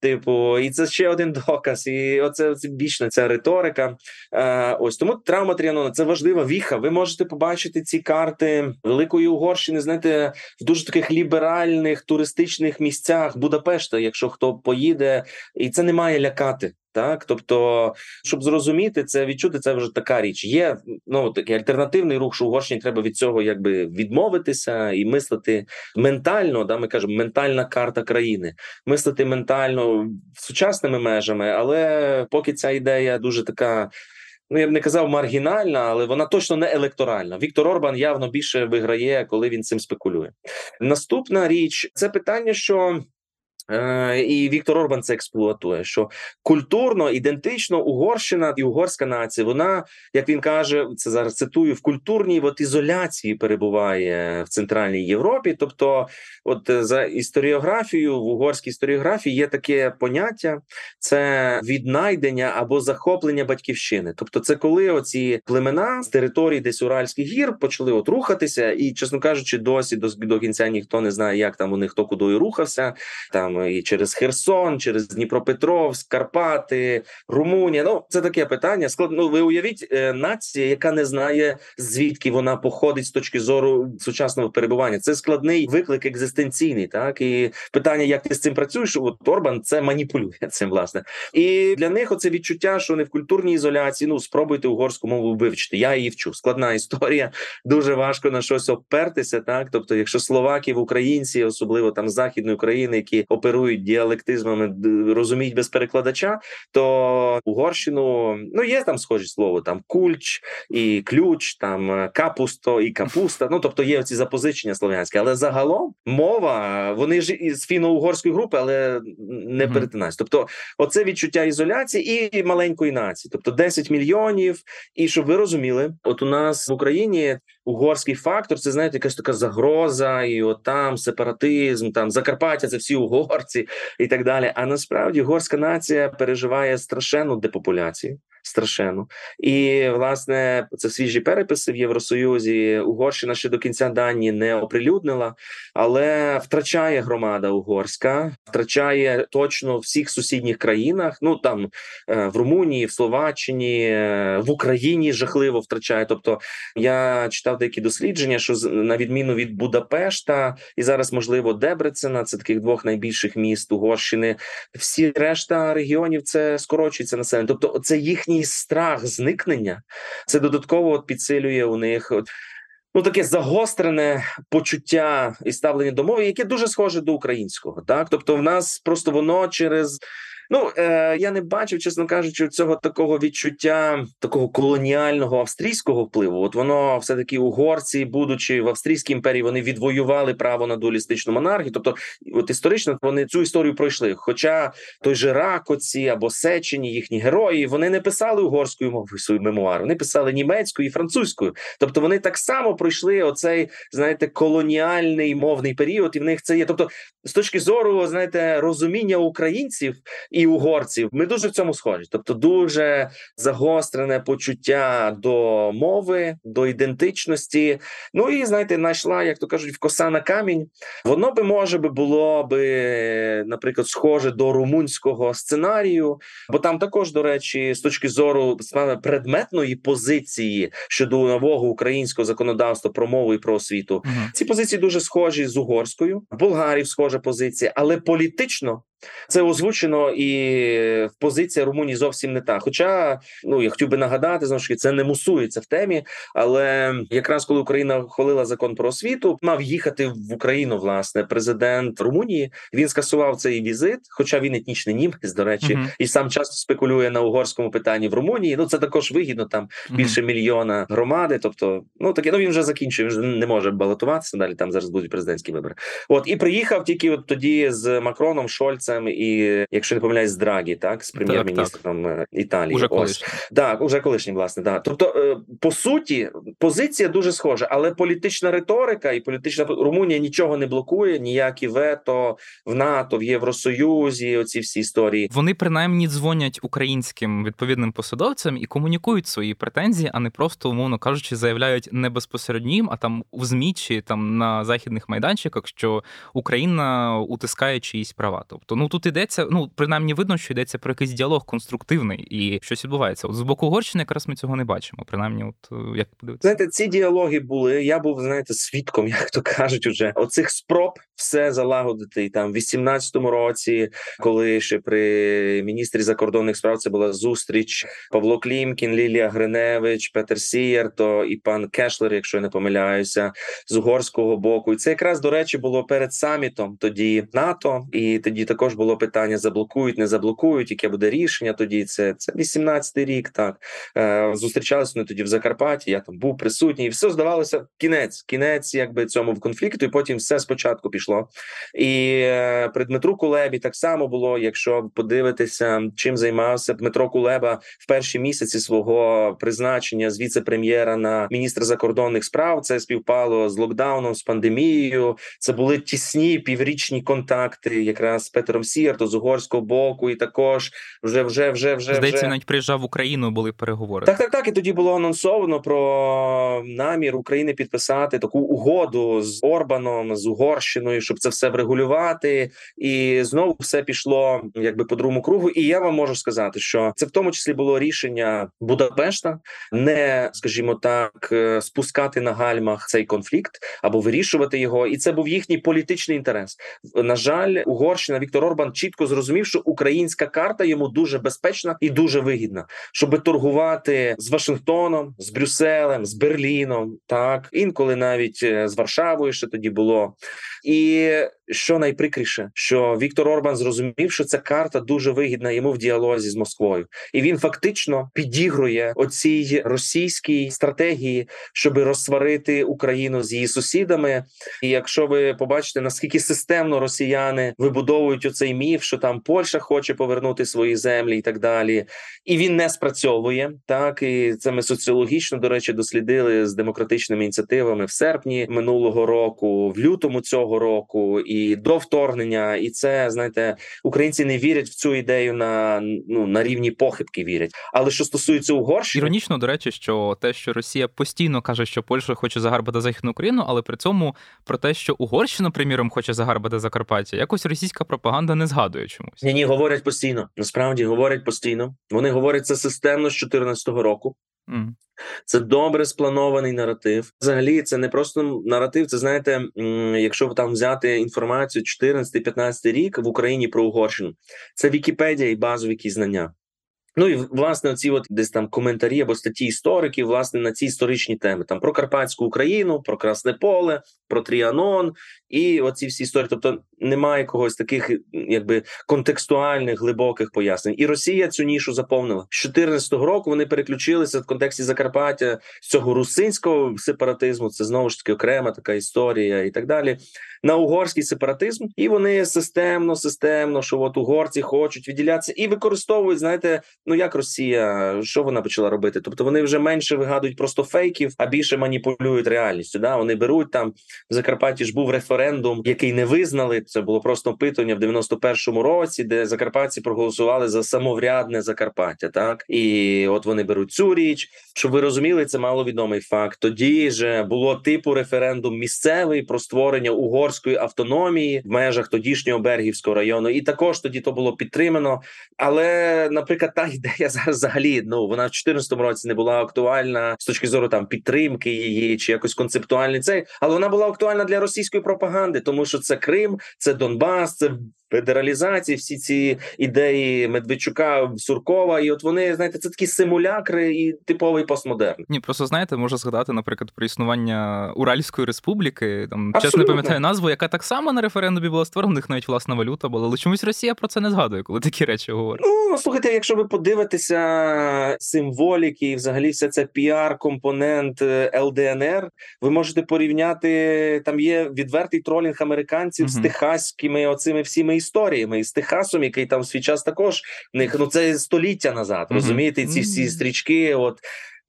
Типу, і це ще один доказ, і оце бічна ця риторика. Е, Ось тому травма Тріанона це важлива віха. Ви можете побачити ці карти Великої Угорщини, знаєте, в дуже таких ліберальних туристичних місцях Будапешта, якщо хто поїде, і це не має лякати. Так, тобто, щоб зрозуміти це, відчути це вже така річ. Є ну такий альтернативний рух, що Угорщині треба від цього якби відмовитися і мислити ментально. Да, ми кажемо, ментальна карта країни, мислити ментально сучасними межами, але поки ця ідея дуже така. Ну, я б не казав маргінальна, але вона точно не електоральна. Віктор Орбан явно більше виграє, коли він цим спекулює. Наступна річ це питання, що і Віктор Орбан це експлуатує. Що культурно ідентично Угорщина і угорська нація, вона, як він каже, це зараз цитую, в культурній от ізоляції перебуває в Центральній Європі. Тобто, от е, за історіографією в угорській історіографії є таке поняття: це віднайдення або захоплення батьківщини. Тобто, це коли оці племена з території десь Уральських гір почали от рухатися, і, чесно кажучи, досі до, до кінця ніхто не знає, як там них хто кудою рухався там і через Херсон, через Дніпропетровськ, Карпати, Румунія. Ну це таке питання. Складно. Ну, ви уявіть е, нація, яка не знає звідки вона походить з точки зору сучасного перебування. Це складний виклик екзистенційний. Так і питання, як ти з цим працюєш, от Орбан це маніпулює цим власне, і для них оце відчуття, що вони в культурній ізоляції. Ну спробуйте угорську мову вивчити. Я її вчу. Складна історія. Дуже важко на щось опертися. Так, тобто, якщо словаків, українці, особливо там західної України, які оперують діалектизмами, розуміють без перекладача, то угорщину ну є там схожі слово, там кульч і ключ, там капусто і капуста. Ну тобто є ці запозичення слов'янські, але загалом мова вони ж із фіно-угорської групи, але не mm-hmm. перетинаються. Тобто, оце відчуття ізоляції і маленької нації, тобто 10 мільйонів. І щоб ви розуміли, от у нас в Україні угорський фактор це знаєте, якась така загроза, і от там сепаратизм, там Закарпаття, це всі угорці і так далі. А насправді горська нація переживає страшенну депопуляцію страшенно. І власне це свіжі переписи в Євросоюзі. Угорщина ще до кінця дані не оприлюднила, але втрачає громада угорська, втрачає точно в всіх сусідніх країнах. Ну там е, в Румунії, в Словаччині, е, в Україні жахливо втрачає. Тобто я читав деякі дослідження, що на відміну від Будапешта і зараз, можливо, Дебрецена, це таких двох найбільших міст Угорщини. Всі решта регіонів це скорочується населення. Тобто, це їхні їхній страх зникнення це додатково от підсилює у них. От, Ну, таке загострене почуття і ставлення до мови, яке дуже схоже до українського, так тобто, в нас просто воно через Ну е, я не бачив, чесно кажучи, цього такого відчуття такого колоніального австрійського впливу. От воно все таки угорці, будучи в австрійській імперії, вони відвоювали право на дуалістичну монархію. Тобто, от історично вони цю історію пройшли. Хоча той же Ракоці або Сечені, їхні герої, вони не писали угорською мовою свої мемуари, вони писали німецькою і французькою. Тобто вони так само пройшли оцей, знаєте, колоніальний мовний період, і в них це є. Тобто, з точки зору, знаєте, розуміння українців угорців. Ми дуже в цьому схожі, тобто дуже загострене почуття до мови, до ідентичності. Ну і знаєте, знайшла, як то кажуть, в коса на камінь. Воно би може би було би, наприклад, схоже до румунського сценарію, бо там також, до речі, з точки зору саме предметної позиції щодо нового українського законодавства про мову і про освіту, угу. ці позиції дуже схожі з угорською, в Болгарії схожа позиція, але політично це озвучено і позиція Румунії зовсім не та. Хоча ну я хотів би нагадати знову ж таки, це не мусується в темі. Але якраз коли Україна ухвалила закон про освіту, мав їхати в Україну. Власне, президент Румунії він скасував цей візит, хоча він етнічний німець, до речі, uh-huh. і сам часто спекулює на угорському питанні в Румунії. Ну це також вигідно. Там uh-huh. більше мільйона громади. Тобто, ну таке ну він вже закінчує. Він вже не може балотуватися. Далі там зараз будуть президентські вибори. От і приїхав тільки от тоді з Макроном Шольцем Фінансам і, якщо не помиляюсь, з Драгі, так з прем'єр-міністром так, так. Е, Італії. Уже колишній. Так, уже колишній, власне, так. Тобто, е, по суті, позиція дуже схожа, але політична риторика і політична Румунія нічого не блокує, ніякі вето в НАТО, в Євросоюзі. Оці всі історії. Вони принаймні дзвонять українським відповідним посадовцям і комунікують свої претензії, а не просто, умовно кажучи, заявляють не безпосередньо їм, а там в ЗМІ чи там на західних майданчиках, що Україна утискає чиїсь права. Тобто ну тут йдеться, ну принаймні видно, що йдеться про якийсь діалог конструктивний і щось відбувається. От з боку Угорщини якраз ми цього не бачимо. Принаймні, от е, як подивитися. Знаєте, ці діалоги були. Я був знаєте свідком, як то кажуть, уже оцих спроб все залагодити і там в 18-му році, коли ще при міністрі закордонних справ це була зустріч Павло Клімкін, Лілія Гриневич, Петер Сієр, то і пан Кешлер, якщо я не помиляюся, з угорського боку. І це якраз до речі було перед самітом тоді НАТО, і тоді також також було питання: заблокують, не заблокують, яке буде рішення. Тоді це це 18-й рік. Так е, зустрічалися вони тоді в Закарпатті. Я там був присутній, і все здавалося. Кінець, кінець, якби цьому в конфлікту, і потім все спочатку пішло. І е, при Дмитру Кулебі так само було. Якщо подивитися, чим займався Дмитро Кулеба в перші місяці свого призначення з віце-прем'єра на міністра закордонних справ, це співпало з локдауном, з пандемією. Це були тісні піврічні контакти, якраз з Петром Фром Сір, то з угорського боку, і також вже вже вже вже здається, вже... навіть приїжджав в Україну. Були переговори. Так, так, так. І тоді було анонсовано про намір України підписати таку угоду з Орбаном, з Угорщиною, щоб це все врегулювати, і знову все пішло якби по другому кругу. І я вам можу сказати, що це в тому числі було рішення Будапешта, не скажімо так, е, спускати на гальмах цей конфлікт або вирішувати його. І це був їхній політичний інтерес. На жаль, Угорщина Віктор Орбан чітко зрозумів, що українська карта йому дуже безпечна і дуже вигідна, щоб торгувати з Вашингтоном, з Брюсселем, з Берліном, так інколи навіть е, з Варшавою ще тоді було. І що найприкріше, що Віктор Орбан зрозумів, що ця карта дуже вигідна йому в діалозі з Москвою, і він фактично підігрує оцій російській стратегії, щоб розсварити Україну з її сусідами. І якщо ви побачите наскільки системно росіяни вибудовують оцей міф, що там Польща хоче повернути свої землі і так далі, і він не спрацьовує так. І це ми соціологічно до речі дослідили з демократичними ініціативами в серпні минулого року, в лютому цього року і до вторгнення. І це знаєте, українці не вірять в цю ідею на ну на рівні похибки. Вірять, але що стосується Угорщини... іронічно, до речі, що те, що Росія постійно каже, що Польща хоче загарбати західну Україну, але при цьому про те, що Угорщина, приміром, хоче загарбати Закарпаття, якось російська пропаганда не згадує чомусь. Ні, ні, говорять постійно. Насправді говорять постійно. Вони говорять це системно з 2014 року. Mm. Це добре спланований наратив. Взагалі, це не просто наратив. Це знаєте, якщо там взяти інформацію 14-15 рік в Україні про Угорщину, це Вікіпедія і базові якісь знання. Ну і власне ці от десь там коментарі або статті істориків, власне, на ці історичні теми там про Карпатську Україну, про Красне Поле, про Тріанон і оці всі історії. Тобто немає когось таких, якби контекстуальних глибоких пояснень. І Росія цю нішу заповнила з 14 року. Вони переключилися в контексті Закарпаття з цього русинського сепаратизму. Це знову ж таки окрема така історія і так далі. На угорський сепаратизм, і вони системно, системно, що от угорці хочуть відділятися і використовують, знаєте, ну як Росія, що вона почала робити? Тобто вони вже менше вигадують просто фейків, а більше маніпулюють реальністю. Да, вони беруть там в Закарпатті ж був референдум, який не визнали. Це було просто опитування в 91-му році, де закарпатці проголосували за самоврядне Закарпаття. Так і от вони беруть цю річ, щоб ви розуміли, це маловідомий факт. Тоді ж було типу референдум місцевий про створення угорської автономії в межах тодішнього Бергівського району, і також тоді то було підтримано. Але, наприклад, та ідея зараз взагалі ну вона в 2014 році не була актуальна з точки зору там підтримки її чи якось концептуальний цей, але вона була актуальна для російської пропаганди, тому що це Крим, це Донбас, це федералізації, всі ці ідеї Медведчука Суркова, і от вони знаєте, це такі симулякри і типовий постмодерн. Ні, просто знаєте, можу згадати, наприклад, про існування Уральської республіки. Там чесно не пам'ятаю назву, яка так само на референдумі була створена. У них навіть власна валюта була. Але чомусь Росія про це не згадує, коли такі речі говорить. Ну слухайте, якщо ви подивитеся символіки, і взагалі все це піар-компонент е, ЛДНР, ви можете порівняти там. Є відвертий тролінг американців угу. з техаськими оцими всіми історіями із Техасом, який там в свій час також в них ну це століття назад. Mm-hmm. Розумієте, ці всі стрічки, от.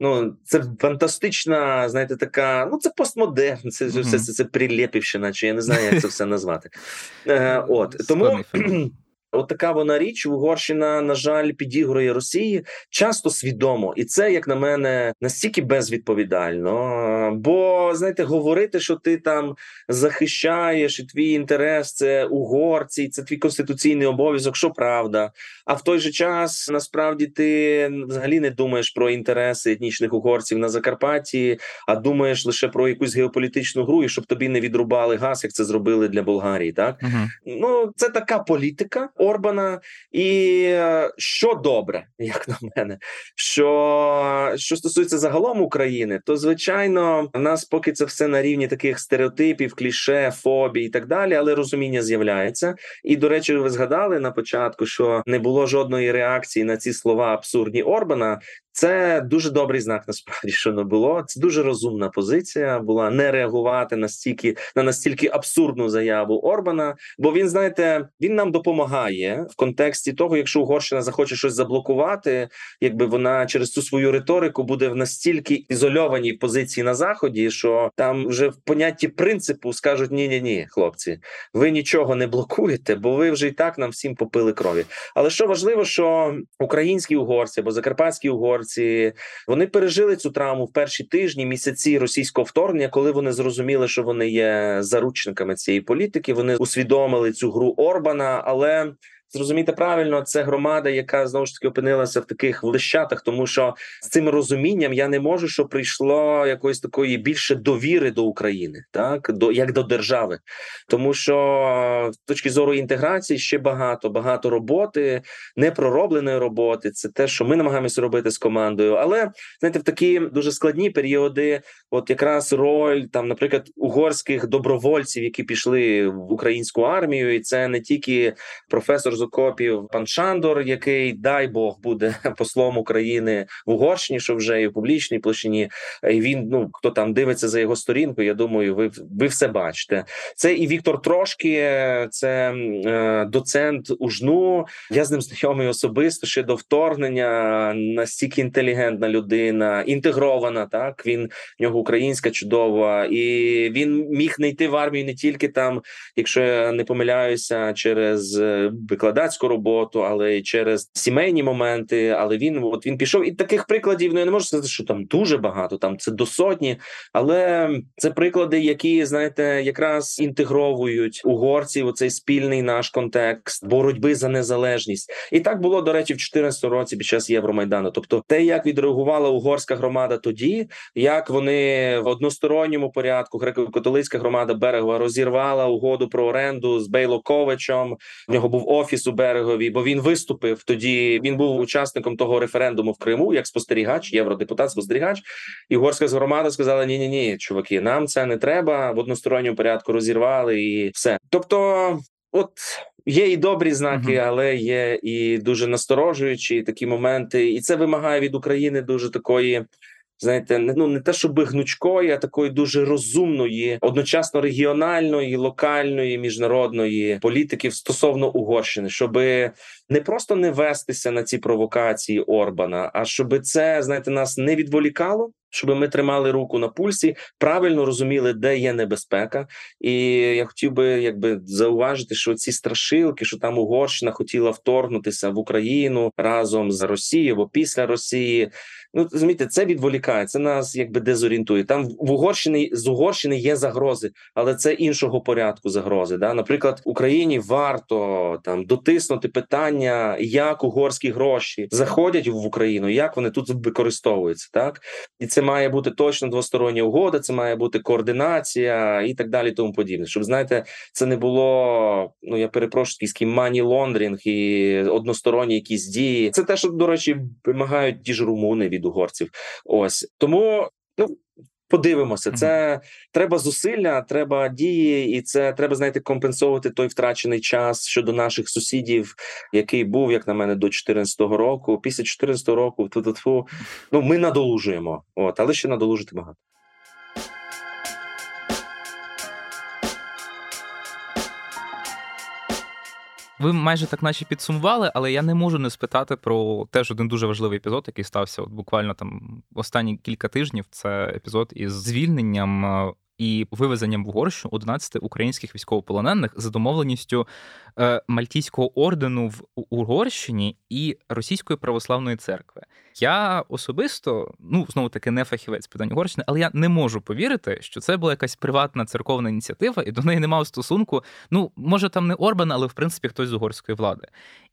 Ну, це фантастична, знаєте, така. Ну, це постмодерн, це mm-hmm. все це, це прилепівщина, чи я не знаю, як це все назвати. Е, От тому От така вона річ Угорщина, на жаль, підігрує Росії часто свідомо, і це, як на мене, настільки безвідповідально. Бо знаєте, говорити, що ти там захищаєш і твій інтерес це угорці, це твій конституційний обов'язок, що правда. А в той же час насправді ти взагалі не думаєш про інтереси етнічних угорців на Закарпатті, а думаєш лише про якусь геополітичну гру, і щоб тобі не відрубали газ, як це зробили для Болгарії. Так uh ну це така політика. Орбана, і е, що добре, як на мене, що що стосується загалом України, то звичайно в нас поки це все на рівні таких стереотипів, кліше, фобій і так далі, але розуміння з'являється. І до речі, ви згадали на початку, що не було жодної реакції на ці слова абсурдні Орбана. Це дуже добрий знак. Насправді що не було. Це дуже розумна позиція була не реагувати настільки на настільки абсурдну заяву Орбана. Бо він знаєте, він нам допомагає в контексті того, якщо Угорщина захоче щось заблокувати, якби вона через цю свою риторику буде в настільки ізольованій позиції на заході, що там вже в понятті принципу скажуть: ні, ні, ні, хлопці, ви нічого не блокуєте, бо ви вже і так нам всім попили крові. Але що важливо, що українські угорці або закарпатські угорці вони пережили цю травму в перші тижні, місяці російського вторгнення, коли вони зрозуміли, що вони є заручниками цієї політики. Вони усвідомили цю гру Орбана, але зрозуміти правильно, це громада, яка знову ж таки опинилася в таких влищатах, тому що з цим розумінням я не можу, що прийшло якоїсь такої більше довіри до України, так до як до держави, тому що з точки зору інтеграції ще багато, багато роботи, непроробленої роботи. Це те, що ми намагаємося робити з командою. Але знаєте, в такі дуже складні періоди, от якраз роль там, наприклад, угорських добровольців, які пішли в українську армію, і це не тільки професор з окопів пан Шандор, який дай Бог буде послом України в Угорщині, що вже і в публічній площині. І Він ну хто там дивиться за його сторінкою. Я думаю, ви ви все бачите. Це і Віктор Трошки, це е, доцент УЖНУ. Я з ним знайомий особисто ще до вторгнення. Настільки інтелігентна людина, інтегрована. Так він в нього українська чудова, і він міг не йти в армію не тільки там, якщо я не помиляюся, через викладання викладацьку роботу, але й через сімейні моменти. Але він от він пішов і таких прикладів. Ну я не можу сказати, що там дуже багато. Там це до сотні, але це приклади, які знаєте, якраз інтегровують угорців у цей спільний наш контекст боротьби за незалежність. І так було до речі, в 2014 році під час Євромайдану. Тобто, те, як відреагувала угорська громада тоді, як вони в односторонньому порядку, греко-католицька громада берегова розірвала угоду про оренду з Бейлоковичем. В нього був офіс у берегові, бо він виступив тоді. Він був учасником того референдуму в Криму як спостерігач, євродепутат, спостерігач. І горська громада сказала: Ні, ні, ні, чуваки, нам це не треба в односторонньому порядку. Розірвали і все. Тобто, от. Є і добрі знаки, але є і дуже насторожуючі такі моменти, і це вимагає від України дуже такої знаєте, не ну не те, щоб гнучкої, а такої дуже розумної, одночасно регіональної, локальної, міжнародної політики стосовно Угорщини, щоб не просто не вестися на ці провокації Орбана, а щоб це знаєте, нас не відволікало. Щоб ми тримали руку на пульсі, правильно розуміли, де є небезпека, і я хотів би якби зауважити, що ці страшилки, що там Угорщина хотіла вторгнутися в Україну разом з Росією або після Росії. Ну розумієте, це відволікає, це нас якби дезорієнтує. Там в Угорщині з Угорщини є загрози, але це іншого порядку загрози. Да, наприклад, Україні варто там дотиснути питання, як угорські гроші заходять в Україну, як вони тут використовуються, так і це має бути точно двостороння угода, це має бути координація і так далі. Тому подібне, щоб знаєте, це не було. Ну я перепрошую якийсь money laundering і односторонні якісь дії. Це те, що до речі, вимагають ті ж румуни від угорців. Ось тому ну. Подивимося, це mm-hmm. треба зусилля, треба дії, і це треба знаєте, компенсувати той втрачений час щодо наших сусідів, який був, як на мене, до 2014 року. Після 2014 року ту-ту-ту, ну ми надолужуємо, от але ще надолужити багато. Ви майже так наче підсумували, але я не можу не спитати про теж один дуже важливий епізод, який стався от буквально там останні кілька тижнів. Це епізод із звільненням е, і вивезенням в Угорщину 11 українських військовополонених за домовленістю е, Мальтійського ордену в Угорщині і Російської православної церкви. Я особисто, ну знову таки, не фахівець питань Угорщини, але я не можу повірити, що це була якась приватна церковна ініціатива, і до неї не мав стосунку. Ну, може, там не Орбан, але в принципі хтось з угорської влади.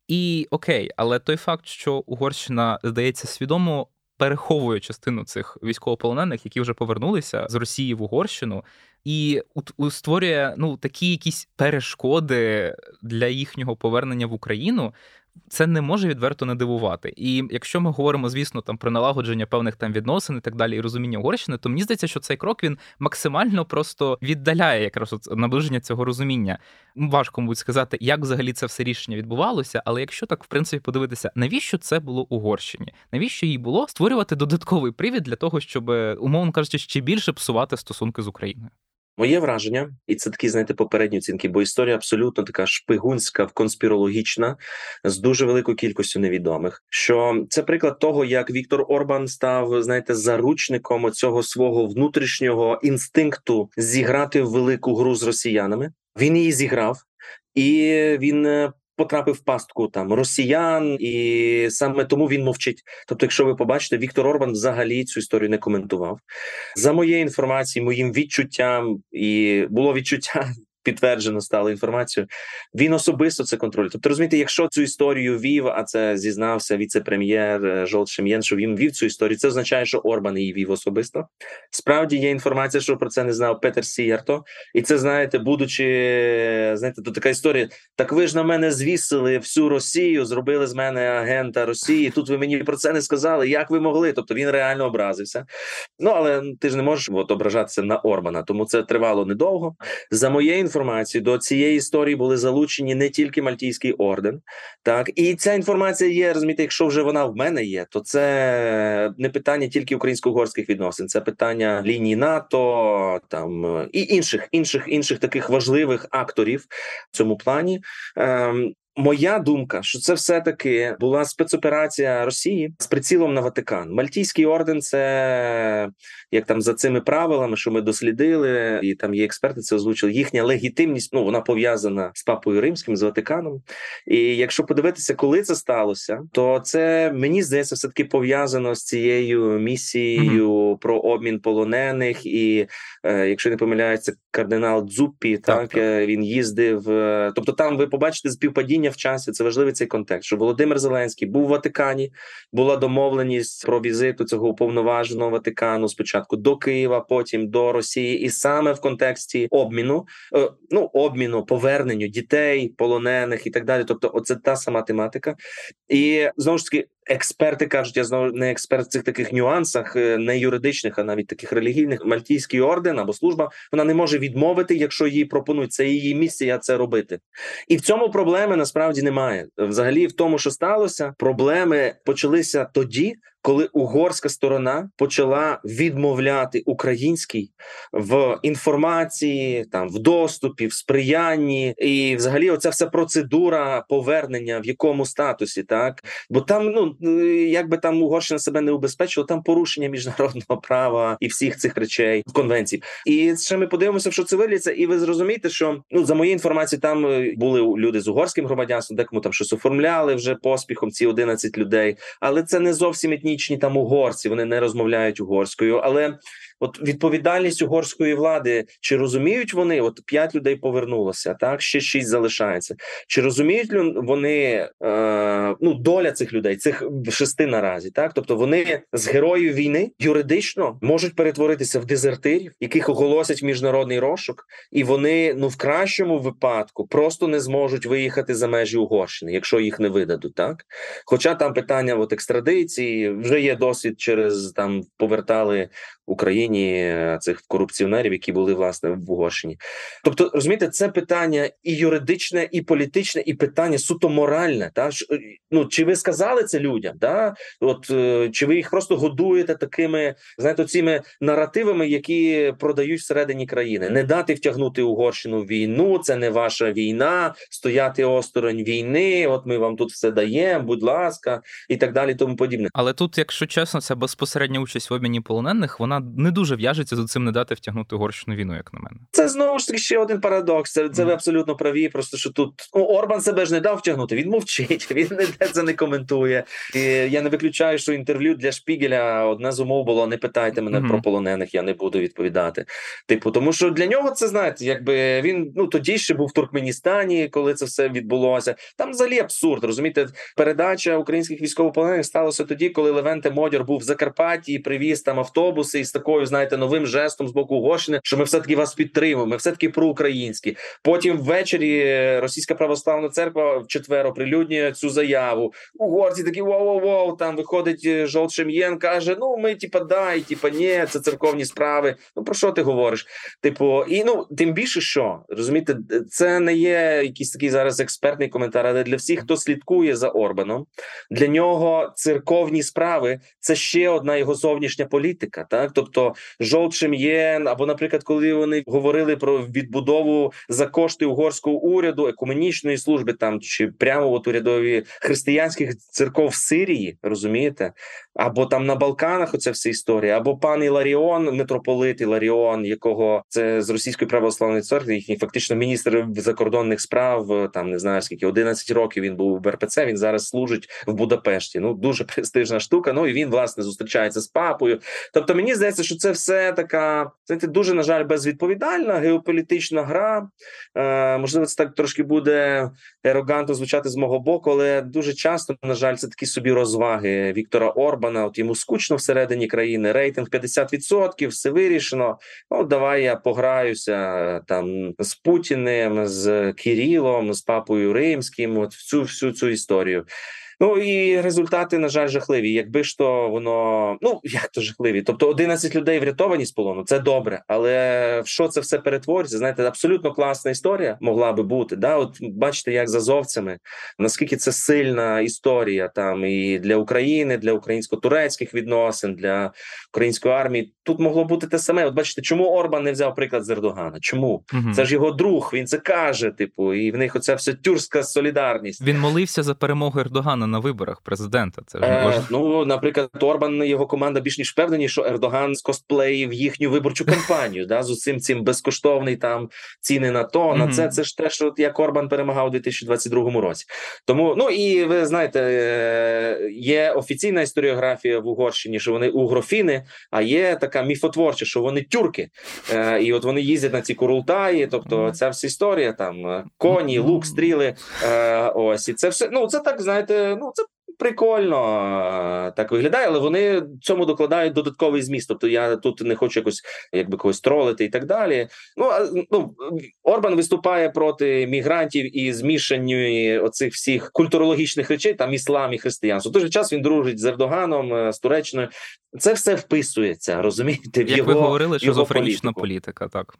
І окей, але той факт, що Угорщина здається свідомо переховує частину цих військовополонених, які вже повернулися з Росії в Угорщину, і створює ну такі якісь перешкоди для їхнього повернення в Україну. Це не може відверто не дивувати. І якщо ми говоримо, звісно, там про налагодження певних там відносин і так далі, і розуміння Угорщини, то мені здається, що цей крок він максимально просто віддаляє якраз от наближення цього розуміння. Важко мабуть сказати, як взагалі це все рішення відбувалося, але якщо так в принципі подивитися, навіщо це було Угорщині? Навіщо їй було створювати додатковий привід для того, щоб умовно кажучи, ще більше псувати стосунки з Україною? Моє враження, і це такі, знаєте, попередні оцінки, бо історія абсолютно така шпигунська, конспірологічна, з дуже великою кількістю невідомих. Що це приклад того, як Віктор Орбан став, знаєте, заручником цього свого внутрішнього інстинкту зіграти в велику гру з росіянами. Він її зіграв, і він е, потрапив в пастку там росіян, і саме тому він мовчить. Тобто, якщо ви побачите, Віктор Орбан взагалі цю історію не коментував. За моєю інформацією, моїм відчуттям, і було відчуття підтверджено стало інформацію. Він особисто це контролює. Тобто, розумієте, якщо цю історію вів, а це зізнався віце-прем'єр е, Жолт Шем'єн, що він вів цю історію. Це означає, що Орбан її вів особисто. Справді є інформація, що про це не знав Петер Сієрто, і це знаєте, будучи знаєте, тут така історія. Так ви ж на мене звісили всю Росію, зробили з мене агента Росії. Тут ви мені про це не сказали. Як ви могли? Тобто він реально образився. Ну але ти ж не можеш от, ображатися на Орбана, тому це тривало недовго. За моєю інформацією, інформацію до цієї історії були залучені не тільки Мальтійський орден, так і ця інформація є. Розумієте, якщо вже вона в мене є, то це не питання тільки українсько-угорських відносин, це питання лінії НАТО там і інших інших інших таких важливих акторів в цьому плані. Ем, Моя думка, що це все таки була спецоперація Росії з прицілом на Ватикан. Мальтійський орден, це як там за цими правилами, що ми дослідили, і там є експерти, це озвучили. Їхня легітимність ну вона пов'язана з папою римським, з Ватиканом. І якщо подивитися, коли це сталося, то це мені здається, все таки пов'язано з цією місією mm-hmm. про обмін полонених. І е, якщо не помиляється, кардинал Дзуппі, так, так, так е, він їздив. Е, тобто, там ви побачите співпадіння розуміння в часі. Це важливий цей контекст. Що Володимир Зеленський був у Ватикані, була домовленість про візиту цього уповноваженого Ватикану спочатку до Києва, потім до Росії, і саме в контексті обміну, е, ну обміну, поверненню дітей, полонених і так далі. Тобто, оце та сама тематика, і знову ж таки Експерти кажуть, я знову не експерт в цих таких нюансах, е, не юридичних, а навіть таких релігійних. Мальтійський орден або служба вона не може відмовити, якщо їй пропонують це її місія це робити, і в цьому проблеми насправді немає. Взагалі, в тому, що сталося, проблеми почалися тоді, коли угорська сторона почала відмовляти українській в інформації, там в доступі, в сприянні, і взагалі, оця вся процедура повернення в якому статусі, так? Бо там, ну як би там Угорщина себе не убезпечила, там порушення міжнародного права і всіх цих речей в конвенції. І ще ми подивимося, що це виліться, і ви зрозумієте, що ну за моєю інформацією, там е, були люди з угорським громадянством, декому там щось оформляли вже поспіхом ці 11 людей, але це не зовсім етнічні етнічні там угорці, вони не розмовляють угорською, але От відповідальність угорської влади, чи розуміють вони? От п'ять людей повернулося, так ще шість залишається. Чи розуміють вони е, ну доля цих людей, цих шести наразі? Так, тобто вони з героїв війни юридично можуть перетворитися в дезертирів, яких оголосять міжнародний розшук, і вони ну в кращому випадку просто не зможуть виїхати за межі Угорщини, якщо їх не видадуть, так хоча там питання от екстрадиції вже є досвід через там повертали Україні е, цих корупціонерів, які були власне в Угорщині. Тобто, розумієте, це питання і юридичне, і політичне, і питання суто моральне. Та е, ну чи ви сказали це людям? Да? От е, чи ви їх просто годуєте такими, знаєте, цими наративами, які продають всередині країни, не дати втягнути Угорщину в війну, це не ваша війна, стояти осторонь війни. От ми вам тут все даємо, будь ласка, і так далі. Тому подібне. Але тут, якщо чесно, це безпосередня участь в обміні полонених, вона не дуже в'яжеться за цим не дати втягнути Угорщину війну, як на мене. Це знову ж таки ще один парадокс. Це це ви абсолютно праві. Просто що тут ну, Орбан себе ж не дав втягнути. Він мовчить, він не це не коментує. І Я не виключаю, що інтерв'ю для Шпігеля одна з умов було: не питайте мене mm-hmm. про полонених, я не буду відповідати. Типу, тому що для нього це знаєте, якби він ну тоді ще був в Туркменістані, коли це все відбулося. Там взагалі абсурд. Розумієте, передача українських військовополонених сталося тоді, коли Левенте Модьор був в Закарпатті і привіз там автобуси із такою знаєте, новим жестом з боку Угорщини, що ми все таки вас підтримуємо. Ми все таки проукраїнські. Потім ввечері російська православна церква в четвер оприлюднює цю заяву. Угорці такі воу-воу-воу, Там виходить Жолт Шем'єн, каже: Ну ми, типа, да, і типа, ні, це церковні справи. Ну про що ти говориш? Типу, і ну тим більше, що розумієте, це не є якийсь такий зараз експертний коментар, але для всіх, хто слідкує за Орбаном, для нього церковні справи це ще одна його зовнішня політика. Так, тобто Жолт Шем'єн, або, наприклад, коли вони говорили про відбудову за кошти угорського уряду, екуменічної служби, там чи прямо от урядові християнських церков в Сирії, розумієте? Або там на Балканах оця вся історія, або пан Іларіон, митрополит Іларіон, якого це з російської православної церкви, їхній фактично міністр закордонних справ. Там не знаю скільки 11 років він був в РПЦ. Він зараз служить в Будапешті. Ну дуже престижна штука. Ну і він власне зустрічається з папою. Тобто, мені здається, що це все така знаєте, дуже на жаль безвідповідальна геополітична гра. Е, Можливо, це так трошки буде ерогантно звучати з мого боку, але дуже часто на жаль, це такі собі розваги Віктора Орбана. От йому скучно всередині країни. Рейтинг 50%, все вирішено. Ну давай я пограюся там з Путіним, з Кирилом, з папою Римським. От всю всю цю історію. Ну і результати, на жаль, жахливі. Якби ж то воно ну як то жахливі. Тобто 11 людей врятовані з полону, це добре. Але в що це все перетворюється? Знаєте, абсолютно класна історія могла би бути. Да, от бачите, як з азовцями, наскільки це сильна історія там і для України, для українсько-турецьких відносин, для української армії. Тут могло бути те саме. От бачите, чому Орбан не взяв приклад з Ердогана? Чому угу. це ж його друг? Він це каже. Типу, і в них оця вся тюркська солідарність. Він молився за перемогу Ердогана на виборах президента. Це ж е, ну, наприклад, Орбан і його команда більш ніж впевнені, що Ердоган скосплеїв їхню виборчу кампанію. да, з усім цим безкоштовний там ціни на то на це. Це ж те, що як Орбан перемагав у 2022 році. Тому ну і ви знаєте, е, є офіційна історіографія в Угорщині, що вони угрофіни, а є така міфотворча, що вони тюрки, е, і от вони їздять на ці курултаї. Тобто, ця вся історія там коні, лук, стріли. Ось і це все. Ну це так знаєте. Ну це прикольно так виглядає, але вони цьому докладають додатковий зміст. Тобто я тут не хочу якось якби когось тролити і так далі. Ну ну Орбан виступає проти мігрантів і змішанню оцих всіх культурологічних речей, там іслам і християнство. В той же час він дружить з Ердоганом, е, з Туреччиною. Це все вписується, розумієте? В Як його, ви говорили, що політика, так.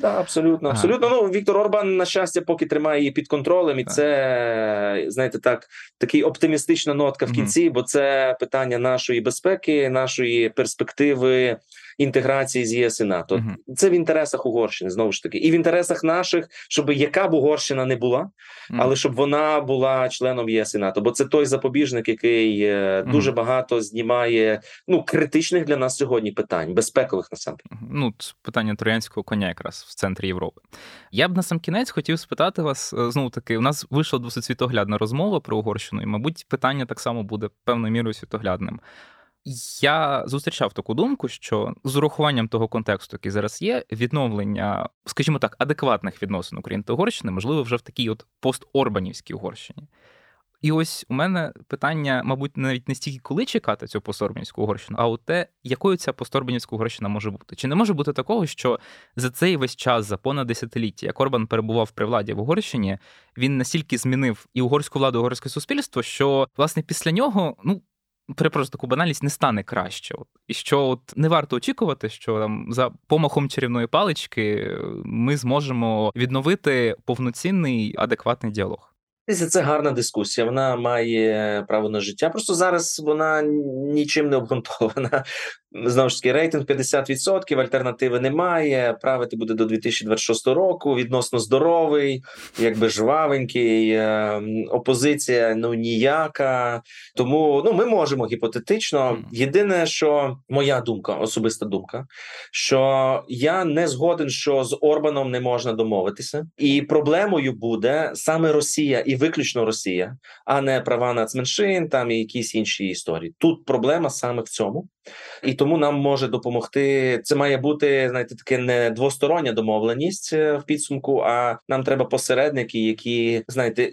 Так, абсолютно, абсолютно. Ну Віктор Орбан, на щастя, поки тримає її під контролем, і це знаєте, так такий оптимістична нотка в кінці, бо це питання нашої безпеки, нашої перспективи інтеграції з ЄС і НАТО. Угу. Це в інтересах Угорщини знову ж таки, і в інтересах наших, щоб яка б Угорщина не була, але щоб вона була членом ЄС і НАТО. Бо це той запобіжник, який угу. дуже багато знімає ну критичних для нас сьогодні питань, безпекових насамперед. Ну питання троянського коня, якраз в центрі Європи. Я б на сам кінець хотів спитати вас е, знову таки. У нас вийшла досить світоглядна розмова про Угорщину, і мабуть, питання так само буде певною мірою світоглядним. Я зустрічав таку думку, що з урахуванням того контексту, який зараз є, відновлення, скажімо так, адекватних відносин України та Угорщини, можливо, вже в такій от посторбанівській Угорщині. І ось у мене питання, мабуть, навіть не стільки коли чекати цю посторбанівську Угорщину, а от те, якою ця посторбанівська Угорщина може бути. Чи не може бути такого, що за цей весь час, за понад десятиліття, як Орбан перебував при владі в Угорщині, він настільки змінив і угорську владу, і угорське суспільство, що власне після нього ну перепрошую, таку банальність не стане краще. От. І що от не варто очікувати, що там за помахом чарівної палички ми зможемо відновити повноцінний адекватний діалог. Це гарна дискусія. Вона має право на життя. Просто зараз вона нічим не обґрунтована. Знову ж таки, рейтинг 50%, альтернативи немає. Правити буде до 2026 року. Відносно здоровий, якби жвавенький. Ем, опозиція ну ніяка. Тому ну ми можемо гіпотетично. Єдине, що моя думка, особиста думка, що я не згоден, що з Орбаном не можна домовитися, і проблемою буде саме Росія і виключно Росія, а не права нацменшин, там і якісь інші історії. Тут проблема саме в цьому, і тому нам може допомогти. Це має бути знаєте, таке не двостороння домовленість е, в підсумку. А нам треба посередники, які знаєте,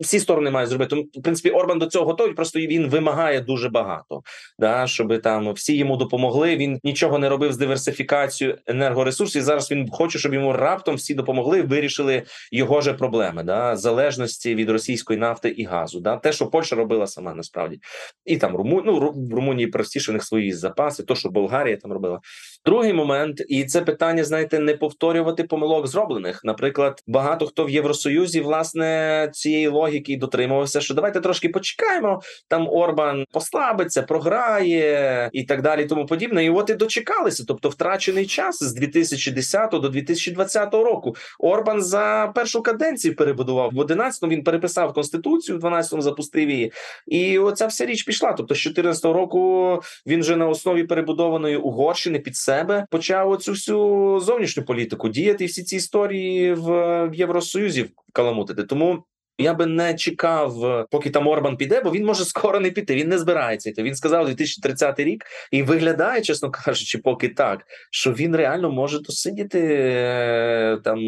всі сторони мають зробити. Тому, в принципі, Орбан до цього готовий. Просто він вимагає дуже багато, да щоб там всі йому допомогли. Він нічого не робив з диверсифікацією енергоресурсів. Зараз він хоче, щоб йому раптом всі допомогли, вирішили його же проблеми, да залежності від російської нафти і газу. Да, те, що Польща робила сама насправді, і там Руму... ну, в Румунії простіше у них свої запаси, то що Болгарія там робила. Другий момент, і це питання, знаєте, не повторювати помилок зроблених. Наприклад, багато хто в Євросоюзі власне цієї логіки дотримувався, що давайте трошки почекаємо. Там Орбан послабиться, програє і так далі, тому подібне. І от і дочекалися. Тобто, втрачений час з 2010 до 2020 року. Орбан за першу каденцію перебудував в 11-му Він переписав конституцію, в 12-му запустив її, і оця вся річ пішла. Тобто, з 14 року він вже на основі перебудованої Угорщини під себе почав оцю всю зовнішню політику діяти. Всі ці історії в Євросоюзі каламутити. Тому я би не чекав, поки там Орбан піде, бо він може скоро не піти. Він не збирається йти. Він сказав 2030 рік і виглядає, чесно кажучи, поки так, що він реально може досидіти е, там,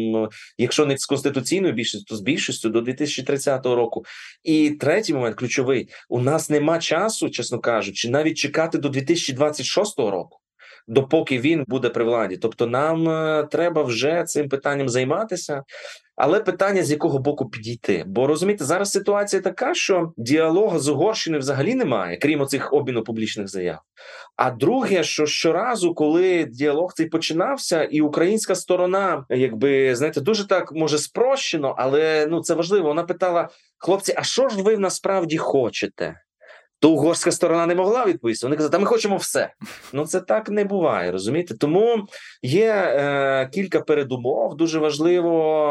якщо не з конституційною більшістю, то з більшістю до 2030 року. І третій момент ключовий: у нас нема часу, чесно кажучи, навіть чекати до 2026 року допоки він буде при владі. Тобто, нам е, треба вже цим питанням займатися. Але питання з якого боку підійти? Бо розумієте, зараз ситуація така, що діалогу з Угорщиною взагалі немає, крім оцих обміну публічних заяв. А друге, що щоразу, коли діалог цей починався, і українська сторона, якби знаєте, дуже так може спрощено, але ну це важливо. Вона питала: хлопці, а що ж ви насправді хочете? То угорська сторона не могла відповісти. Вони казали, та ми хочемо все. Ну це так не буває, розумієте? Тому є е, кілька передумов. Дуже важливо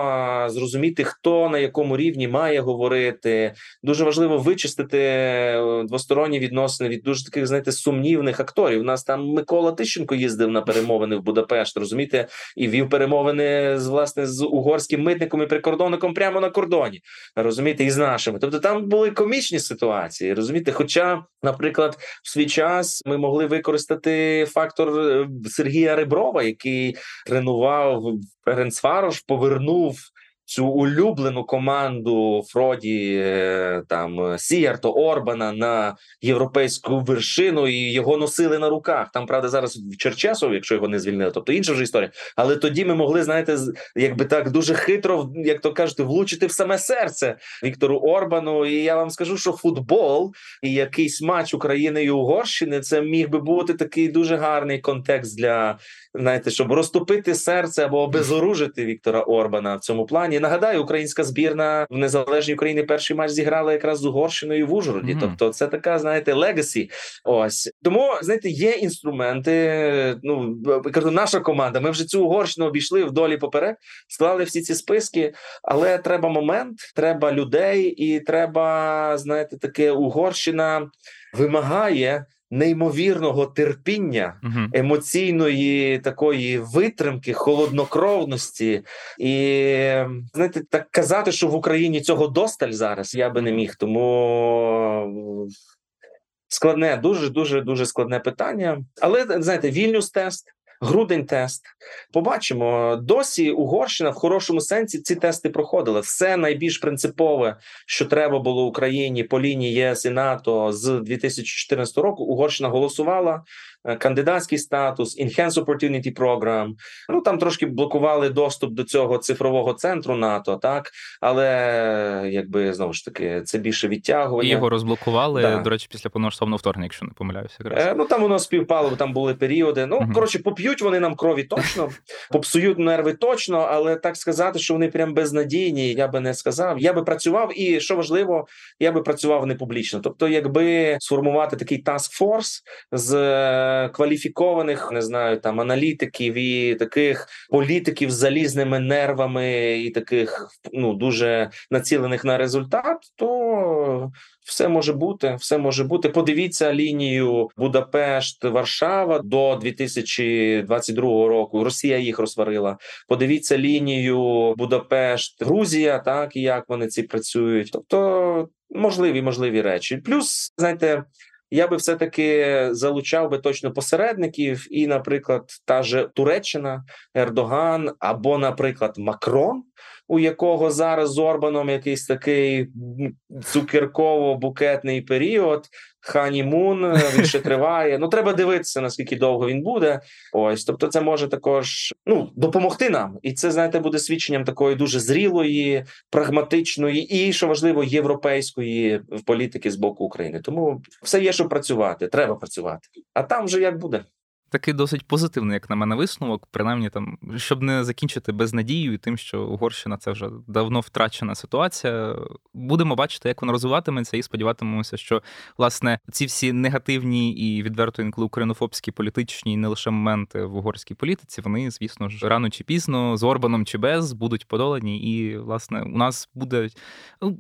е, зрозуміти, хто на якому рівні має говорити. Дуже важливо вичистити е, двосторонні відносини від дуже таких, знаєте, сумнівних акторів. У нас там Микола Тищенко їздив на перемовини в Будапешт, розумієте, і вів перемовини з власне з угорським митником і прикордонником прямо на кордоні. Розумієте, і з нашими. Тобто там були комічні ситуації, розумієте, хоча. Наприклад, в свій час ми могли використати фактор е, Сергія Реброва, який тренував Ференцварош, повернув цю улюблену команду Фроді е, там Сіярто Орбана на європейську вершину, і його носили на руках. Там правда зараз в Черчесов, якщо його не звільнили, тобто інша вже історія. Але тоді ми могли знаєте, якби так дуже хитро, як то кажуть, влучити в саме серце Віктору Орбану. І я вам скажу, що футбол і якийсь матч України і Угорщини це міг би бути такий дуже гарний контекст для знаєте, щоб розтопити серце або обезоружити Віктора Орбана в цьому плані. Нагадаю, українська збірна в незалежній Україні перший матч зіграла якраз з Угорщиною в Ужгороді. Mm -hmm. Тобто, це така, знаєте, legacy. Ось тому знаєте, є інструменти. Ну кажу, наша команда. Ми вже цю Угорщину обійшли вдолі поперек, склали всі ці списки, але треба момент, треба людей, і треба знаєте, таке Угорщина вимагає неймовірного терпіння, угу. емоційної такої витримки, холоднокровності, і знаєте, так казати, що в Україні цього досталь зараз я би не міг. Тому складне, дуже дуже дуже складне питання. Але знаєте, вільнюс тест. Грудень тест побачимо досі. Угорщина в хорошому сенсі ці тести проходила. Все найбільш принципове, що треба було Україні по лінії ЄС і НАТО з 2014 року. Угорщина голосувала. Е, кандидатський статус, Enhanced Opportunity Program. Ну там трошки блокували доступ до цього цифрового центру НАТО, так але якби знову ж таки це більше відтягування. І Його розблокували. Да. До речі, після повномасштабного вторгнення, якщо не помиляюся, якраз. Е, ну там воно співпало, там були періоди. Ну uh коротше, поп'ють вони нам крові точно, попсують нерви точно, але так сказати, що вони прям безнадійні, я би не сказав. Я би працював, і що важливо, я би працював не публічно. Тобто, якби сформувати такий task force з кваліфікованих, не знаю, там аналітиків і таких політиків з залізними нервами, і таких ну дуже націлених на результат, то все може бути. Все може бути. Подивіться лінію Будапешт, Варшава до 2022 року. Росія їх розсварила. Подивіться лінію Будапешт, Грузія, так і як вони ці працюють. Тобто можливі можливі речі. Плюс знаєте. Я би все таки залучав би точно посередників, і, наприклад, та же Туреччина, Ердоган або, наприклад, Макрон у якого зараз з Орбаном якийсь такий цукерково-букетний період. Ханімун е, він ще триває. Ну треба дивитися наскільки довго він буде. Ось, тобто, це може також ну допомогти нам, і це знаєте буде свідченням такої дуже зрілої, прагматичної і що важливо європейської політики з боку України. Тому все є, що працювати. Треба працювати. А там вже як буде такий досить позитивний, як на мене, висновок, принаймні там, щоб не закінчити безнадією і тим, що Угорщина це вже давно втрачена ситуація. Будемо бачити, як воно розвиватиметься, і сподіватимемося, що власне ці всі негативні і відверто інколи українофобські політичні і не лише моменти в угорській політиці, вони, звісно ж, рано чи пізно з Орбаном чи без будуть подолані. І, власне, у нас буде ну,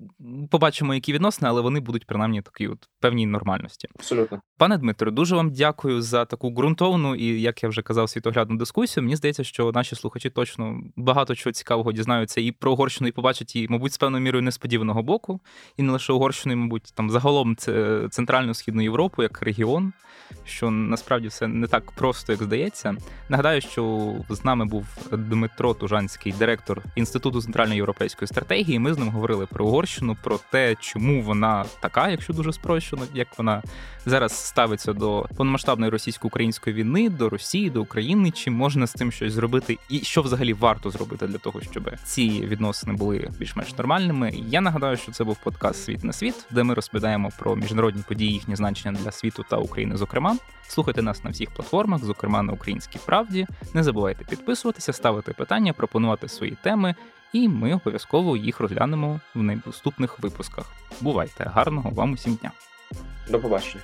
побачимо, які відносини, але вони будуть принаймні такі от певній нормальності. Абсолютно, пане Дмитро, дуже вам дякую за таку ґрунтовну повну і, як я вже казав, світоглядну дискусію. Мені здається, що наші слухачі точно багато чого цікавого дізнаються і про Угорщину, і побачать її, мабуть, з певною мірою несподіваного боку, і не лише Угорщину, і, мабуть, там загалом це центральну східну Європу як регіон, що насправді все не так просто, як здається. Нагадаю, що з нами був Дмитро Тужанський, директор Інституту центральної європейської стратегії. Ми з ним говорили про Угорщину, про те, чому вона така, якщо дуже спрощено, як вона зараз ставиться до повномасштабної російсько-української війни війни до Росії, до України, чи можна з цим щось зробити, і що взагалі варто зробити для того, щоб ці відносини були більш-менш нормальними. Я нагадаю, що це був подкаст Світ на світ, де ми розповідаємо про міжнародні події, їхні значення для світу та України. Зокрема, слухайте нас на всіх платформах, зокрема на Українській правді. Не забувайте підписуватися, ставити питання, пропонувати свої теми. І ми обов'язково їх розглянемо в наступних випусках. Бувайте гарного вам усім дня! До побачення.